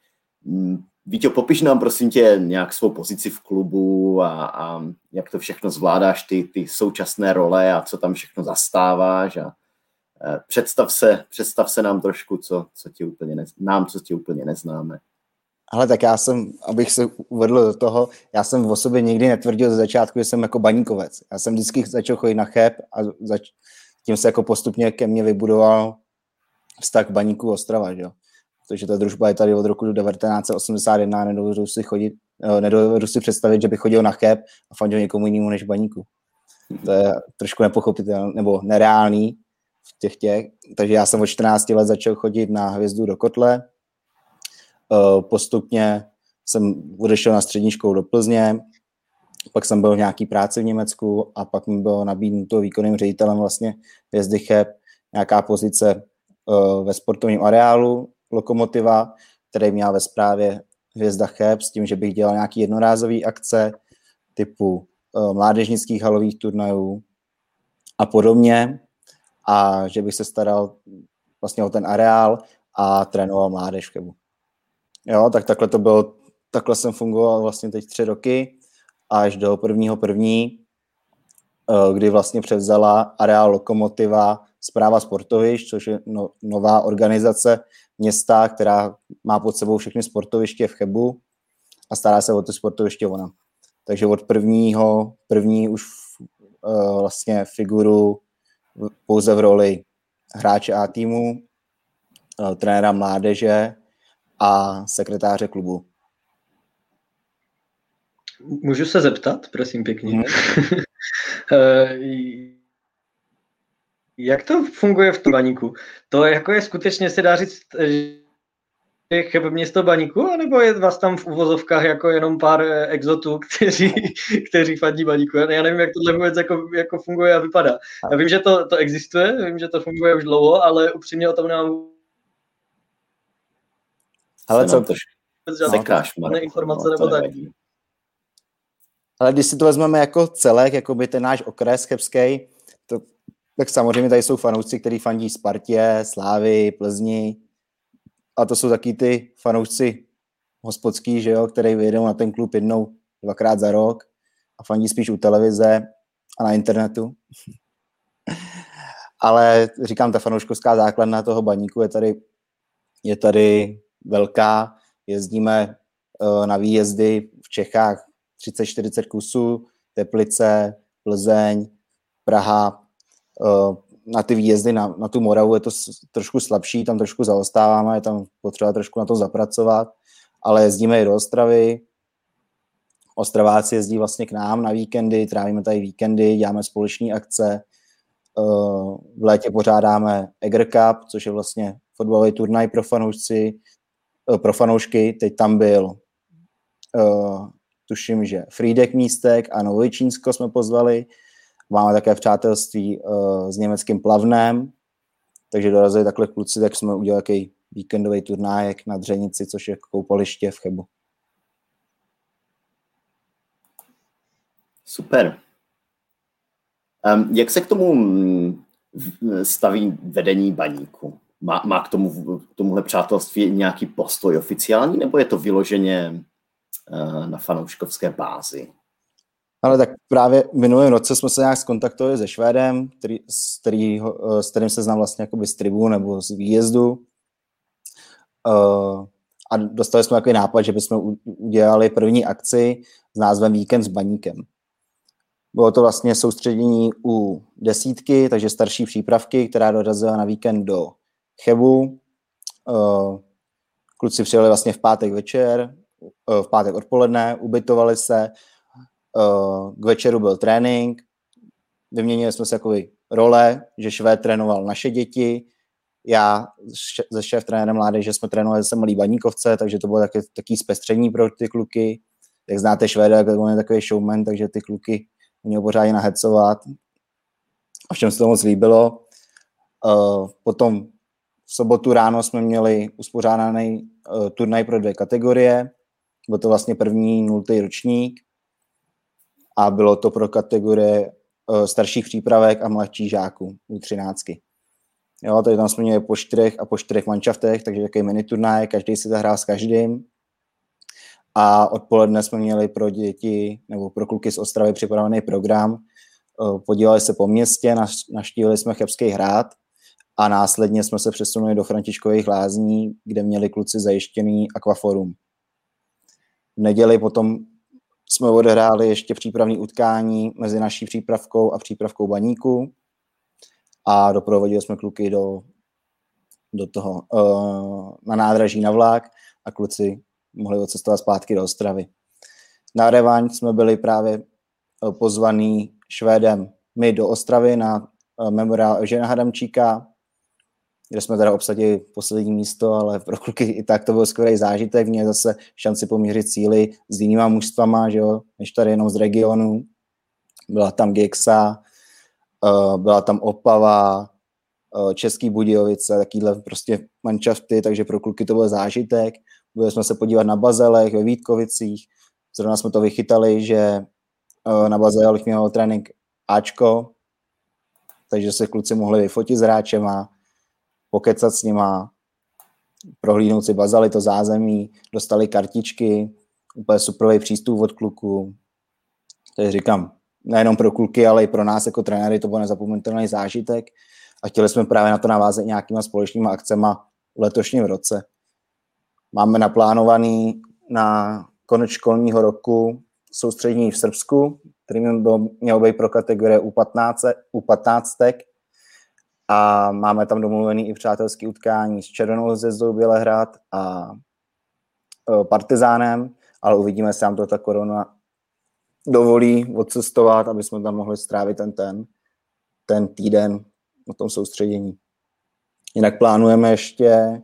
mm, Víte, popiš nám prosím tě nějak svou pozici v klubu a, a jak to všechno zvládáš, ty, ty současné role a co tam všechno zastáváš a e, představ se, představ se nám trošku, co, co ti úplně ne, nám, co ti úplně neznáme. Ale tak já jsem, abych se uvedl do toho, já jsem o sobě nikdy netvrdil ze začátku, že jsem jako baníkovec. Já jsem vždycky začal chodit na cheb a zač, tím se jako postupně ke mně vybudoval vztah baníku Ostrava, že jo. Protože ta družba je tady od roku 1981 a nedovedu si, chodit, eh, nedovedu si představit, že bych chodil na cheb a fandil někomu jinému než baníku. To je trošku nepochopitelné, nebo nereálný v těch těch. Takže já jsem od 14 let začal chodit na hvězdu do kotle, Eh, postupně jsem odešel na střední školu do Plzně, pak jsem byl v nějaký práci v Německu a pak mi bylo nabídnuto výkonným ředitelem vlastně Hvězdy Cheb nějaká pozice ve sportovním areálu Lokomotiva, který měl ve správě Hvězda Cheb s tím, že bych dělal nějaký jednorázový akce typu uh, mládežnických halových turnajů a podobně a že bych se staral vlastně o ten areál a trénoval mládež v. Jo, tak takhle to bylo, takhle jsem fungoval vlastně teď tři roky až do prvního první, eh, kdy vlastně převzala areál Lokomotiva zpráva sportovišť, což je no, nová organizace města, která má pod sebou všechny sportoviště v Chebu a stará se o to sportoviště ona. Takže od prvního, první už uh, vlastně figuru pouze v roli hráče A týmu, uh, trenéra mládeže a sekretáře klubu. Můžu se zeptat, prosím pěkně. Hmm. Jak to funguje v tom baníku? To jako je skutečně, se dá říct, je cheb město baníku, anebo je vás tam v uvozovkách jako jenom pár eh, exotů, kteří, kteří fandí baníku? Já nevím, jak tohle vůbec jako, jako funguje a vypadá. Já vím, že to, to existuje, vím, že to funguje už dlouho, ale upřímně o tom nemám ale co to? Sekáš, informace nebo tak. Ale když si to vezmeme jako celek, jako by ten náš okres chebský, tak samozřejmě tady jsou fanoušci, kteří fandí Spartě, Slávy, Plzni. A to jsou taky ty fanoušci hospodský, že jo, který vyjedou na ten klub jednou, dvakrát za rok a fandí spíš u televize a na internetu. Ale říkám, ta fanouškovská základna toho baníku je tady, je tady velká. Jezdíme uh, na výjezdy v Čechách 30-40 kusů, Teplice, Plzeň, Praha, na ty výjezdy na, na tu Moravu je to trošku slabší, tam trošku zaostáváme, je tam potřeba trošku na to zapracovat, ale jezdíme i do Ostravy, Ostraváci jezdí vlastně k nám na víkendy, trávíme tady víkendy, děláme společné akce, v létě pořádáme Eger Cup, což je vlastně fotbalový turnaj pro fanoušci, pro fanoušky, teď tam byl tuším, že Frídek Místek a Novojčínsko jsme pozvali. Máme také přátelství uh, s německým plavnem, takže dorazili takhle kluci, tak jsme udělali takový víkendový turnájek na Dřenici, což je koupaliště v Chebu. Super. Um, jak se k tomu mm, staví vedení baníku? Má, má k, tomu, k tomuhle přátelství nějaký postoj oficiální, nebo je to vyloženě Eh, na fanouškovské bázi. Ale tak právě minulém roce jsme se nějak skontaktovali se Švédem, který, s, který, eh, s kterým se znám vlastně jakoby z tribu nebo z výjezdu. Uh, a dostali jsme takový nápad, že bychom udělali první akci s názvem Víkend s baníkem. Bylo to vlastně soustředění u desítky, takže starší přípravky, která dorazila na víkend do Chebu. Uh, kluci přijeli vlastně v pátek večer, Eh, v pátek odpoledne, ubytovali se, eh, k večeru byl trénink, vyměnili jsme se jakoby role, že Švéd trénoval naše děti, já se šéf trenérem mládeže jsme trénovali zase malý baníkovce, takže to bylo taky, taký zpestření pro ty kluky. Jak znáte Švéda, tak on je takový showman, takže ty kluky měl pořádně nahecovat. A všem se to moc líbilo. Uh, potom v sobotu ráno jsme měli uspořádaný uh, turnaj pro dvě kategorie. Byl to vlastně první nultý ročník a bylo to pro kategorie uh, starších přípravek a mladších žáků u třináctky. Jo, tady tam jsme měli po čtyřech a po čtyřech manšaftech, takže takový mini turnaj, každý si zahrál s každým. A odpoledne jsme měli pro děti nebo pro kluky z Ostravy připravený program. Podívali se po městě, naštívili jsme Chebský hrad a následně jsme se přesunuli do Františkových lázní, kde měli kluci zajištěný akvaforum. V neděli potom jsme odehráli ještě přípravní utkání mezi naší přípravkou a přípravkou baníku a doprovodili jsme kluky do, do toho, uh, na nádraží na vlak a kluci mohli odcestovat zpátky do Ostravy. Na revaň jsme byli právě uh, pozvaný Švédem my do Ostravy na uh, memoriál Žena Hadamčíka kde jsme teda obsadili poslední místo, ale pro kluky i tak to byl skvělý zážitek, měli zase šanci poměřit síly s jinýma mužstvama, že jo, než tady jenom z regionu. Byla tam Gexa, uh, byla tam Opava, uh, Český Budějovice, takýhle prostě manšafty, takže pro kluky to byl zážitek. Byli jsme se podívat na Bazelech, ve Vítkovicích, zrovna jsme to vychytali, že uh, na Bazelech měl trénink Ačko, takže se kluci mohli vyfotit s hráčema, pokecat s nima, prohlídnout si bazaly, to zázemí, dostali kartičky, úplně superový přístup od kluků. Takže říkám, nejenom pro kluky, ale i pro nás jako trenéry to byl nezapomenutelný zážitek a chtěli jsme právě na to navázat nějakýma společnýma akcema v letošním roce. Máme naplánovaný na konec školního roku soustředění v Srbsku, který měl být pro kategorie U15, U15 a máme tam domluvený i přátelský utkání s Červenou hvězdou Bělehrad a e, Partizánem, ale uvidíme, jestli nám to ta korona dovolí odcestovat, aby jsme tam mohli strávit ten, ten, ten týden na tom soustředění. Jinak plánujeme ještě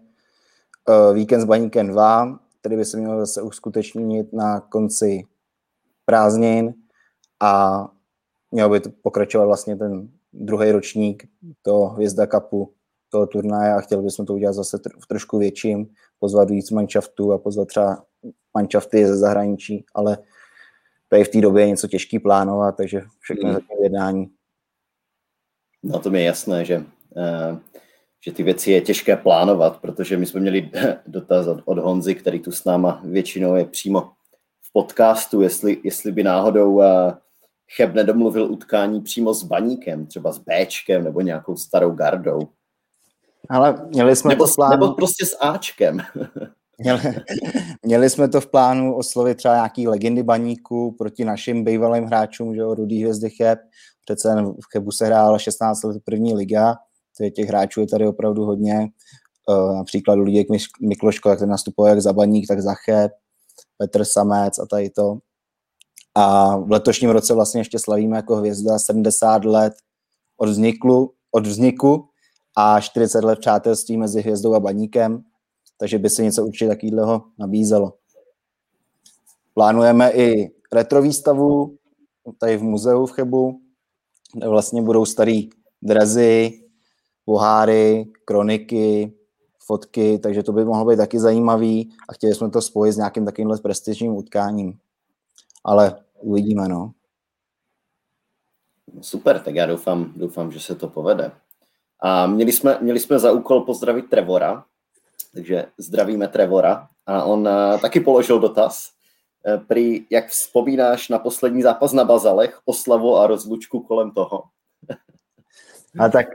uh, víkend s Baníkem 2, který by se měl zase uskutečnit na konci prázdnin a měl by to pokračovat vlastně ten druhý ročník toho Hvězda Cupu, toho turnaje a chtěli bychom to udělat zase v trošku větším, pozvat víc manšaftů a pozvat třeba manšafty ze zahraničí, ale tady v té době je něco těžký plánovat, takže všechno je zatím jednání. No to mi je jasné, že, uh, že ty věci je těžké plánovat, protože my jsme měli dotaz od, od Honzy, který tu s náma většinou je přímo v podcastu, jestli, jestli by náhodou uh, Cheb nedomluvil utkání přímo s baníkem, třeba s Bčkem nebo nějakou starou gardou. Ale měli jsme nebo, to v plánu. Nebo prostě s Ačkem. měli, měli jsme to v plánu oslovit třeba nějaký legendy baníku proti našim bývalým hráčům, že jo, Rudý hvězdy Cheb. Přece v Chebu se hrála 16 let první liga, těch hráčů je tady opravdu hodně. Uh, například Luděk Mikloško, jak ten nastupoval jak za baník, tak za Cheb, Petr Samec a tady to. A v letošním roce vlastně ještě slavíme jako hvězda 70 let od vzniku, od vzniku a 40 let přátelství mezi hvězdou a baníkem, takže by se něco určitě takového nabízelo. Plánujeme i retro výstavu tady v muzeu v Chebu, kde vlastně budou starý drezy, poháry, kroniky, fotky, takže to by mohlo být taky zajímavý a chtěli jsme to spojit s nějakým takovýmhle prestižním utkáním ale uvidíme, no. Super, tak já doufám, doufám, že se to povede. A měli jsme, měli jsme za úkol pozdravit Trevora, takže zdravíme Trevora. A on uh, taky položil dotaz, uh, prý, jak vzpomínáš na poslední zápas na Bazalech, oslavu a rozlučku kolem toho? a tak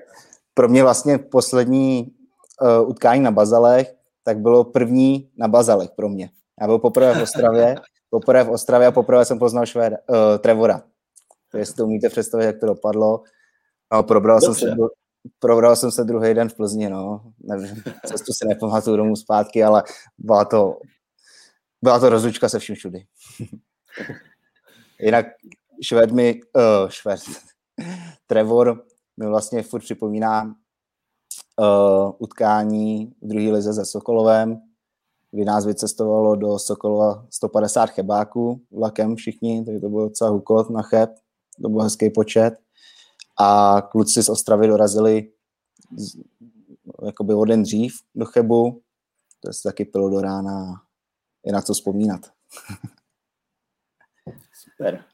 pro mě vlastně poslední uh, utkání na Bazalech, tak bylo první na Bazalech pro mě. Já byl poprvé v Ostravě poprvé v Ostravě a poprvé jsem poznal Švéda, uh, Trevora. To jestli to umíte představit, jak to dopadlo. No, probral, jsem se, probral jsem se druhý den v Plzni, no. Nevím, cestu si nepamatuju domů zpátky, ale byla to, byla to rozlučka se vším všudy. Jinak Švéd mi, uh, Švéd, Trevor mi vlastně furt připomíná uh, utkání v druhé lize se Sokolovem, kdy nás vycestovalo do Sokolova 150 chebáků vlakem všichni, takže to byl docela hukot na cheb, to byl hezký počet. A kluci z Ostravy dorazili z, jakoby o den dřív do Chebu, to se taky pilo do rána, je na co vzpomínat. Super.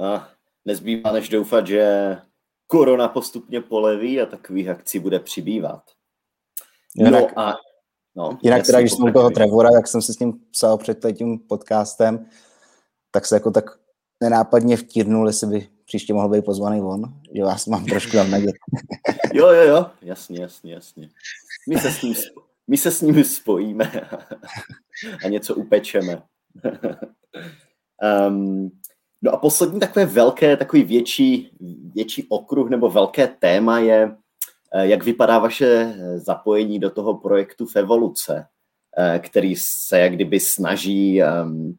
A nezbývá než doufat, že korona postupně poleví a takových akcí bude přibývat. No a No, Jinak teda, když jsem toho Trevora, jak jsem se s ním psal před tím podcastem, tak se jako tak nenápadně vtírnul, jestli by příště mohl být pozvaný on, že vás mám trošku na nadět. jo, jo, jo, jasně, jasně, jasně. My se s ním, my se s ním spojíme a něco upečeme. um, no a poslední takové velké, takový větší, větší okruh nebo velké téma je jak vypadá vaše eh, zapojení do toho projektu v evoluce, eh, který se jak kdyby snaží, ehm,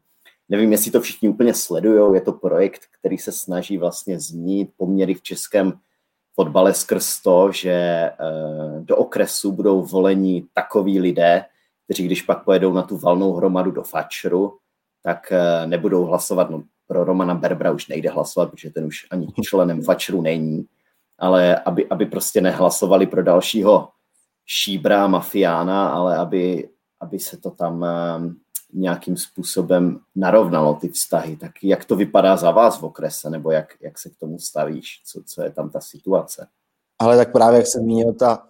nevím, jestli to všichni úplně sledují, je to projekt, který se snaží vlastně změnit poměry v českém, fotbale skrz to, že do okresu budou voleni takoví lidé, kteří když pak pojedou na tu valnou hromadu do Fatscheru, tak nebudou hlasovat, no pro Romana Berbra už nejde hlasovat, protože ten už ani členem Fatscheru není, ale aby, aby prostě nehlasovali pro dalšího šíbra, mafiána, ale aby, aby se to tam ehm, nějakým způsobem narovnalo ty vztahy. Tak jak to vypadá za vás v okrese, nebo jak, jak se k tomu stavíš, co, co je tam ta situace? Ale tak právě, jak jsem zmínil, ta,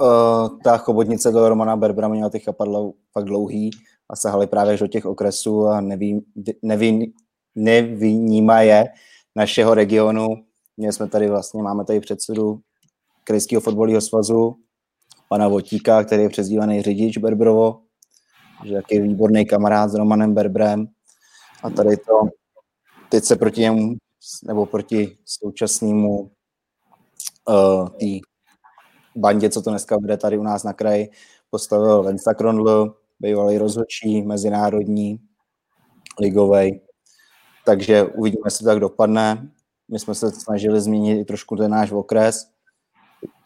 uh, ta chobotnice do Romana Berbra měla těch chapadlů fakt dlouhý a sahali právě do těch okresů a neví, neví, nevyníma je našeho regionu. Měli jsme tady vlastně, máme tady předsedu Krajského fotbalového svazu, pana Votíka, který je přezdívaný řidič Berbrovo, že je výborný kamarád s Romanem Berbrem. A tady to, teď se proti němu, nebo proti současnému uh, tý bandě, co to dneska bude tady u nás na kraji, postavil Lensta Krondl, bývalý rozhodčí, mezinárodní, ligovej. Takže uvidíme, jestli to tak dopadne. My jsme se snažili změnit i trošku ten náš okres.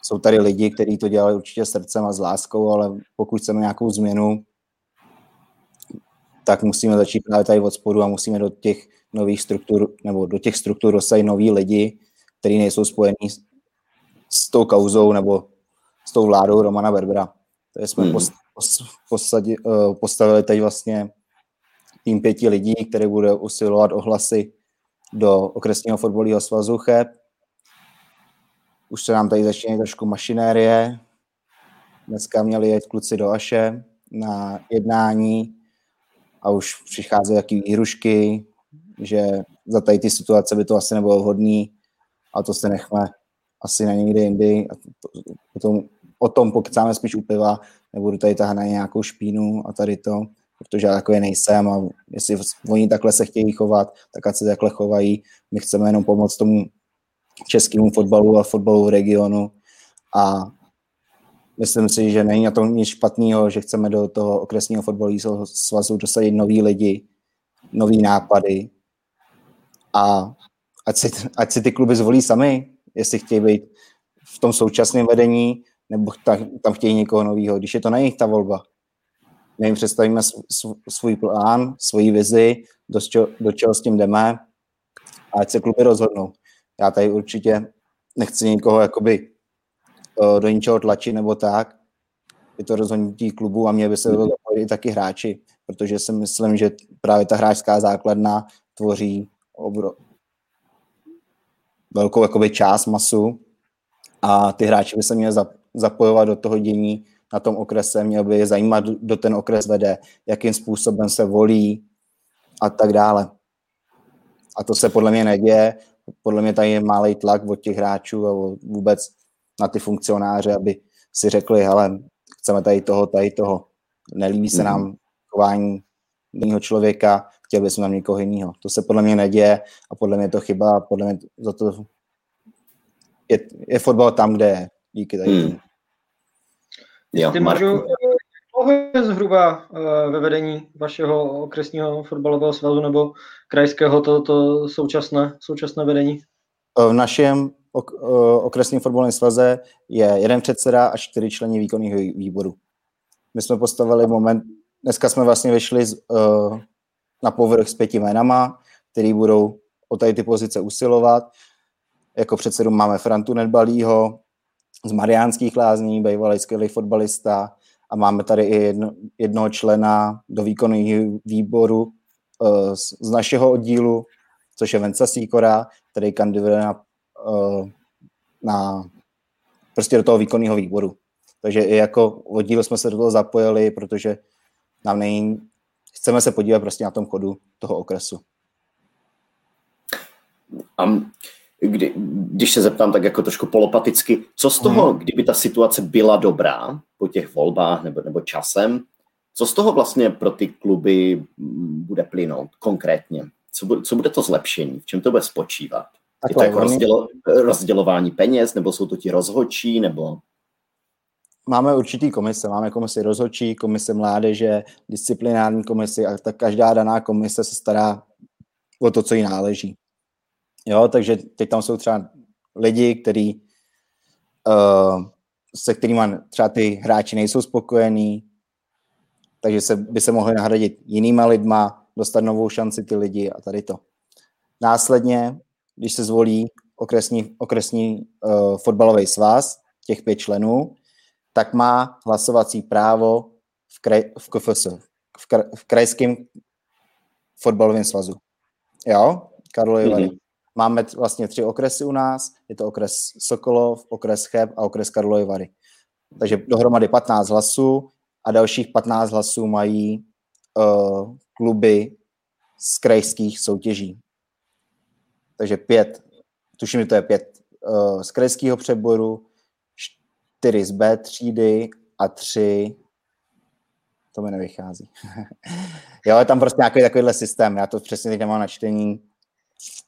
Jsou tady lidi, kteří to dělali určitě srdcem a s láskou, ale pokud chceme nějakou změnu, tak musíme začít právě tady od spodu a musíme do těch nových struktur, nebo do těch struktur dosadit noví lidi, kteří nejsou spojení s, s tou kauzou nebo s tou vládou Romana Berbera. To jsme hmm. post, post, posadili, uh, postavili teď vlastně tým pěti lidí, který bude usilovat o hlasy do okresního fotbalového svazu CHEP. Už se nám tady začíná trošku mašinérie. Dneska měli jet kluci do Aše na jednání a už přicházejí jaký výhrušky, že za tady ty situace by to asi nebylo vhodný a to se nechme asi na někdy jindy. A potom, o tom pokecáme spíš u piva, nebudu tady tahat na nějakou špínu a tady to protože já takový nejsem a jestli oni takhle se chtějí chovat, tak ať se takhle chovají. My chceme jenom pomoct tomu českému fotbalu a fotbalu v regionu. A myslím si, že není na tom nic špatného, že chceme do toho okresního fotbalového svazu dosadit nový lidi, nový nápady. A ať si, ať si ty kluby zvolí sami, jestli chtějí být v tom současném vedení, nebo tam chtějí někoho nového, když je to na nich ta volba my jim představíme svůj plán, svoji vizi, do, čeho, do čeho s tím jdeme a ať se kluby rozhodnou. Já tady určitě nechci nikoho jakoby do ničeho tlačit nebo tak. Je to rozhodnutí klubu a mě by se zapojit i taky hráči, protože si myslím, že právě ta hráčská základna tvoří obro... velkou jakoby část masu a ty hráči by se měli zapojovat do toho dění na tom okrese, měl by je zajímat, kdo ten okres vede, jakým způsobem se volí a tak dále. A to se podle mě neděje. Podle mě tady je malý tlak od těch hráčů a vůbec na ty funkcionáře, aby si řekli, hele, chceme tady toho, tady toho. Nelíbí se nám chování jiného člověka, chtěl bychom nám někoho jiného. To se podle mě neděje a podle mě to chyba a podle mě za to je, je fotbal tam, kde je. Díky tady. Hmm. Jo, Ty můžu, dlouho je zhruba eh, ve vedení vašeho okresního fotbalového svazu nebo krajského to, to současné, současné vedení? V našem ok, eh, okresním fotbalovém svaze je jeden předseda a čtyři členy výkonných výboru. My jsme postavili moment, dneska jsme vlastně vyšli z, na povrch s pěti jménama, který budou o tady ty pozice usilovat. Jako předsedu máme Frantu Nedbalího, z Mariánských lázní, bývalý skvělý fotbalista a máme tady i jedno, jednoho člena do výkonného výboru uh, z, z našeho oddílu, což je Venca Sýkora, který kandiduje na, uh, na prostě do toho výkonného výboru. Takže i jako oddíl jsme se do toho zapojili, protože nám není, chceme se podívat prostě na tom chodu toho okresu. Um, kdy, když se zeptám tak jako trošku polopaticky, co z toho, hmm. kdyby ta situace byla dobrá po těch volbách nebo, nebo časem, co z toho vlastně pro ty kluby bude plynout konkrétně? Co bude, co bude to zlepšení? V čem to bude spočívat? je to jako rozdělo, rozdělování peněz, nebo jsou to ti rozhodčí, nebo... Máme určitý komise, máme komisi rozhodčí, komise mládeže, disciplinární komisi a tak každá daná komise se stará o to, co jí náleží. Jo, takže teď tam jsou třeba lidi, kteří uh, se kterými třeba ty hráči nejsou spokojení, takže se, by se mohli nahradit jinýma lidma, dostat novou šanci ty lidi a tady to. Následně, když se zvolí okresní, okresní uh, fotbalový svaz, těch pět členů, tak má hlasovací právo v, kraj, v KFS, v, kraj, v krajském fotbalovém svazu. Jo, Karlovy mm-hmm. Máme vlastně tři okresy u nás, je to okres Sokolov, okres Cheb a okres Karlovy Vary. Takže dohromady 15 hlasů a dalších 15 hlasů mají uh, kluby z krajských soutěží. Takže pět, tuším, že to je pět uh, z krajského přeboru, čtyři z B třídy a tři to mi nevychází. jo, je tam prostě nějaký takovýhle systém, já to přesně teď nemám načtení,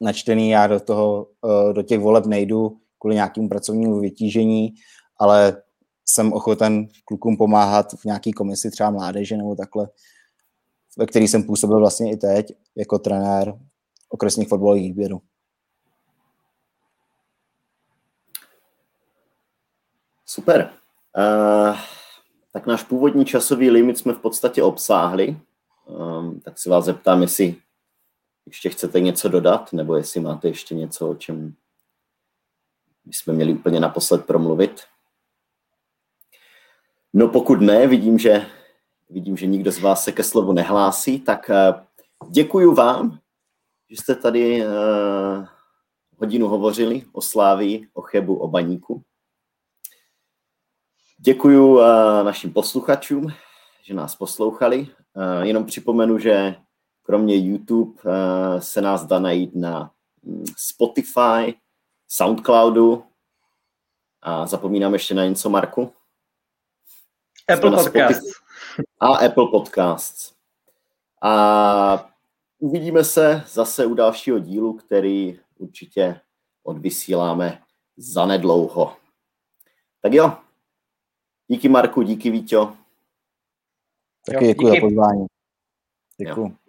načtený, já do toho, uh, do těch voleb nejdu kvůli nějakému pracovnímu vytížení, ale jsem ochoten klukům pomáhat v nějaký komisi třeba mládeže nebo takhle, ve který jsem působil vlastně i teď jako trenér okresních fotbalových výběrů. Super. Uh, tak náš původní časový limit jsme v podstatě obsáhli. Um, tak si vás zeptám, jestli ještě chcete něco dodat, nebo jestli máte ještě něco, o čem bychom měli úplně naposled promluvit. No pokud ne, vidím, že, vidím, že nikdo z vás se ke slovu nehlásí, tak uh, děkuji vám, že jste tady uh, hodinu hovořili o Slávii, o Chebu, o Baníku. Děkuji uh, našim posluchačům, že nás poslouchali. Uh, jenom připomenu, že kromě YouTube uh, se nás dá najít na mm, Spotify, Soundcloudu a zapomínám ještě na něco, Marku? Apple Podcasts. A Apple Podcasts. A uvidíme se zase u dalšího dílu, který určitě odvysíláme zanedlouho. Tak jo, díky Marku, díky Vítě. Taky děkuji za pozvání. Děkuji.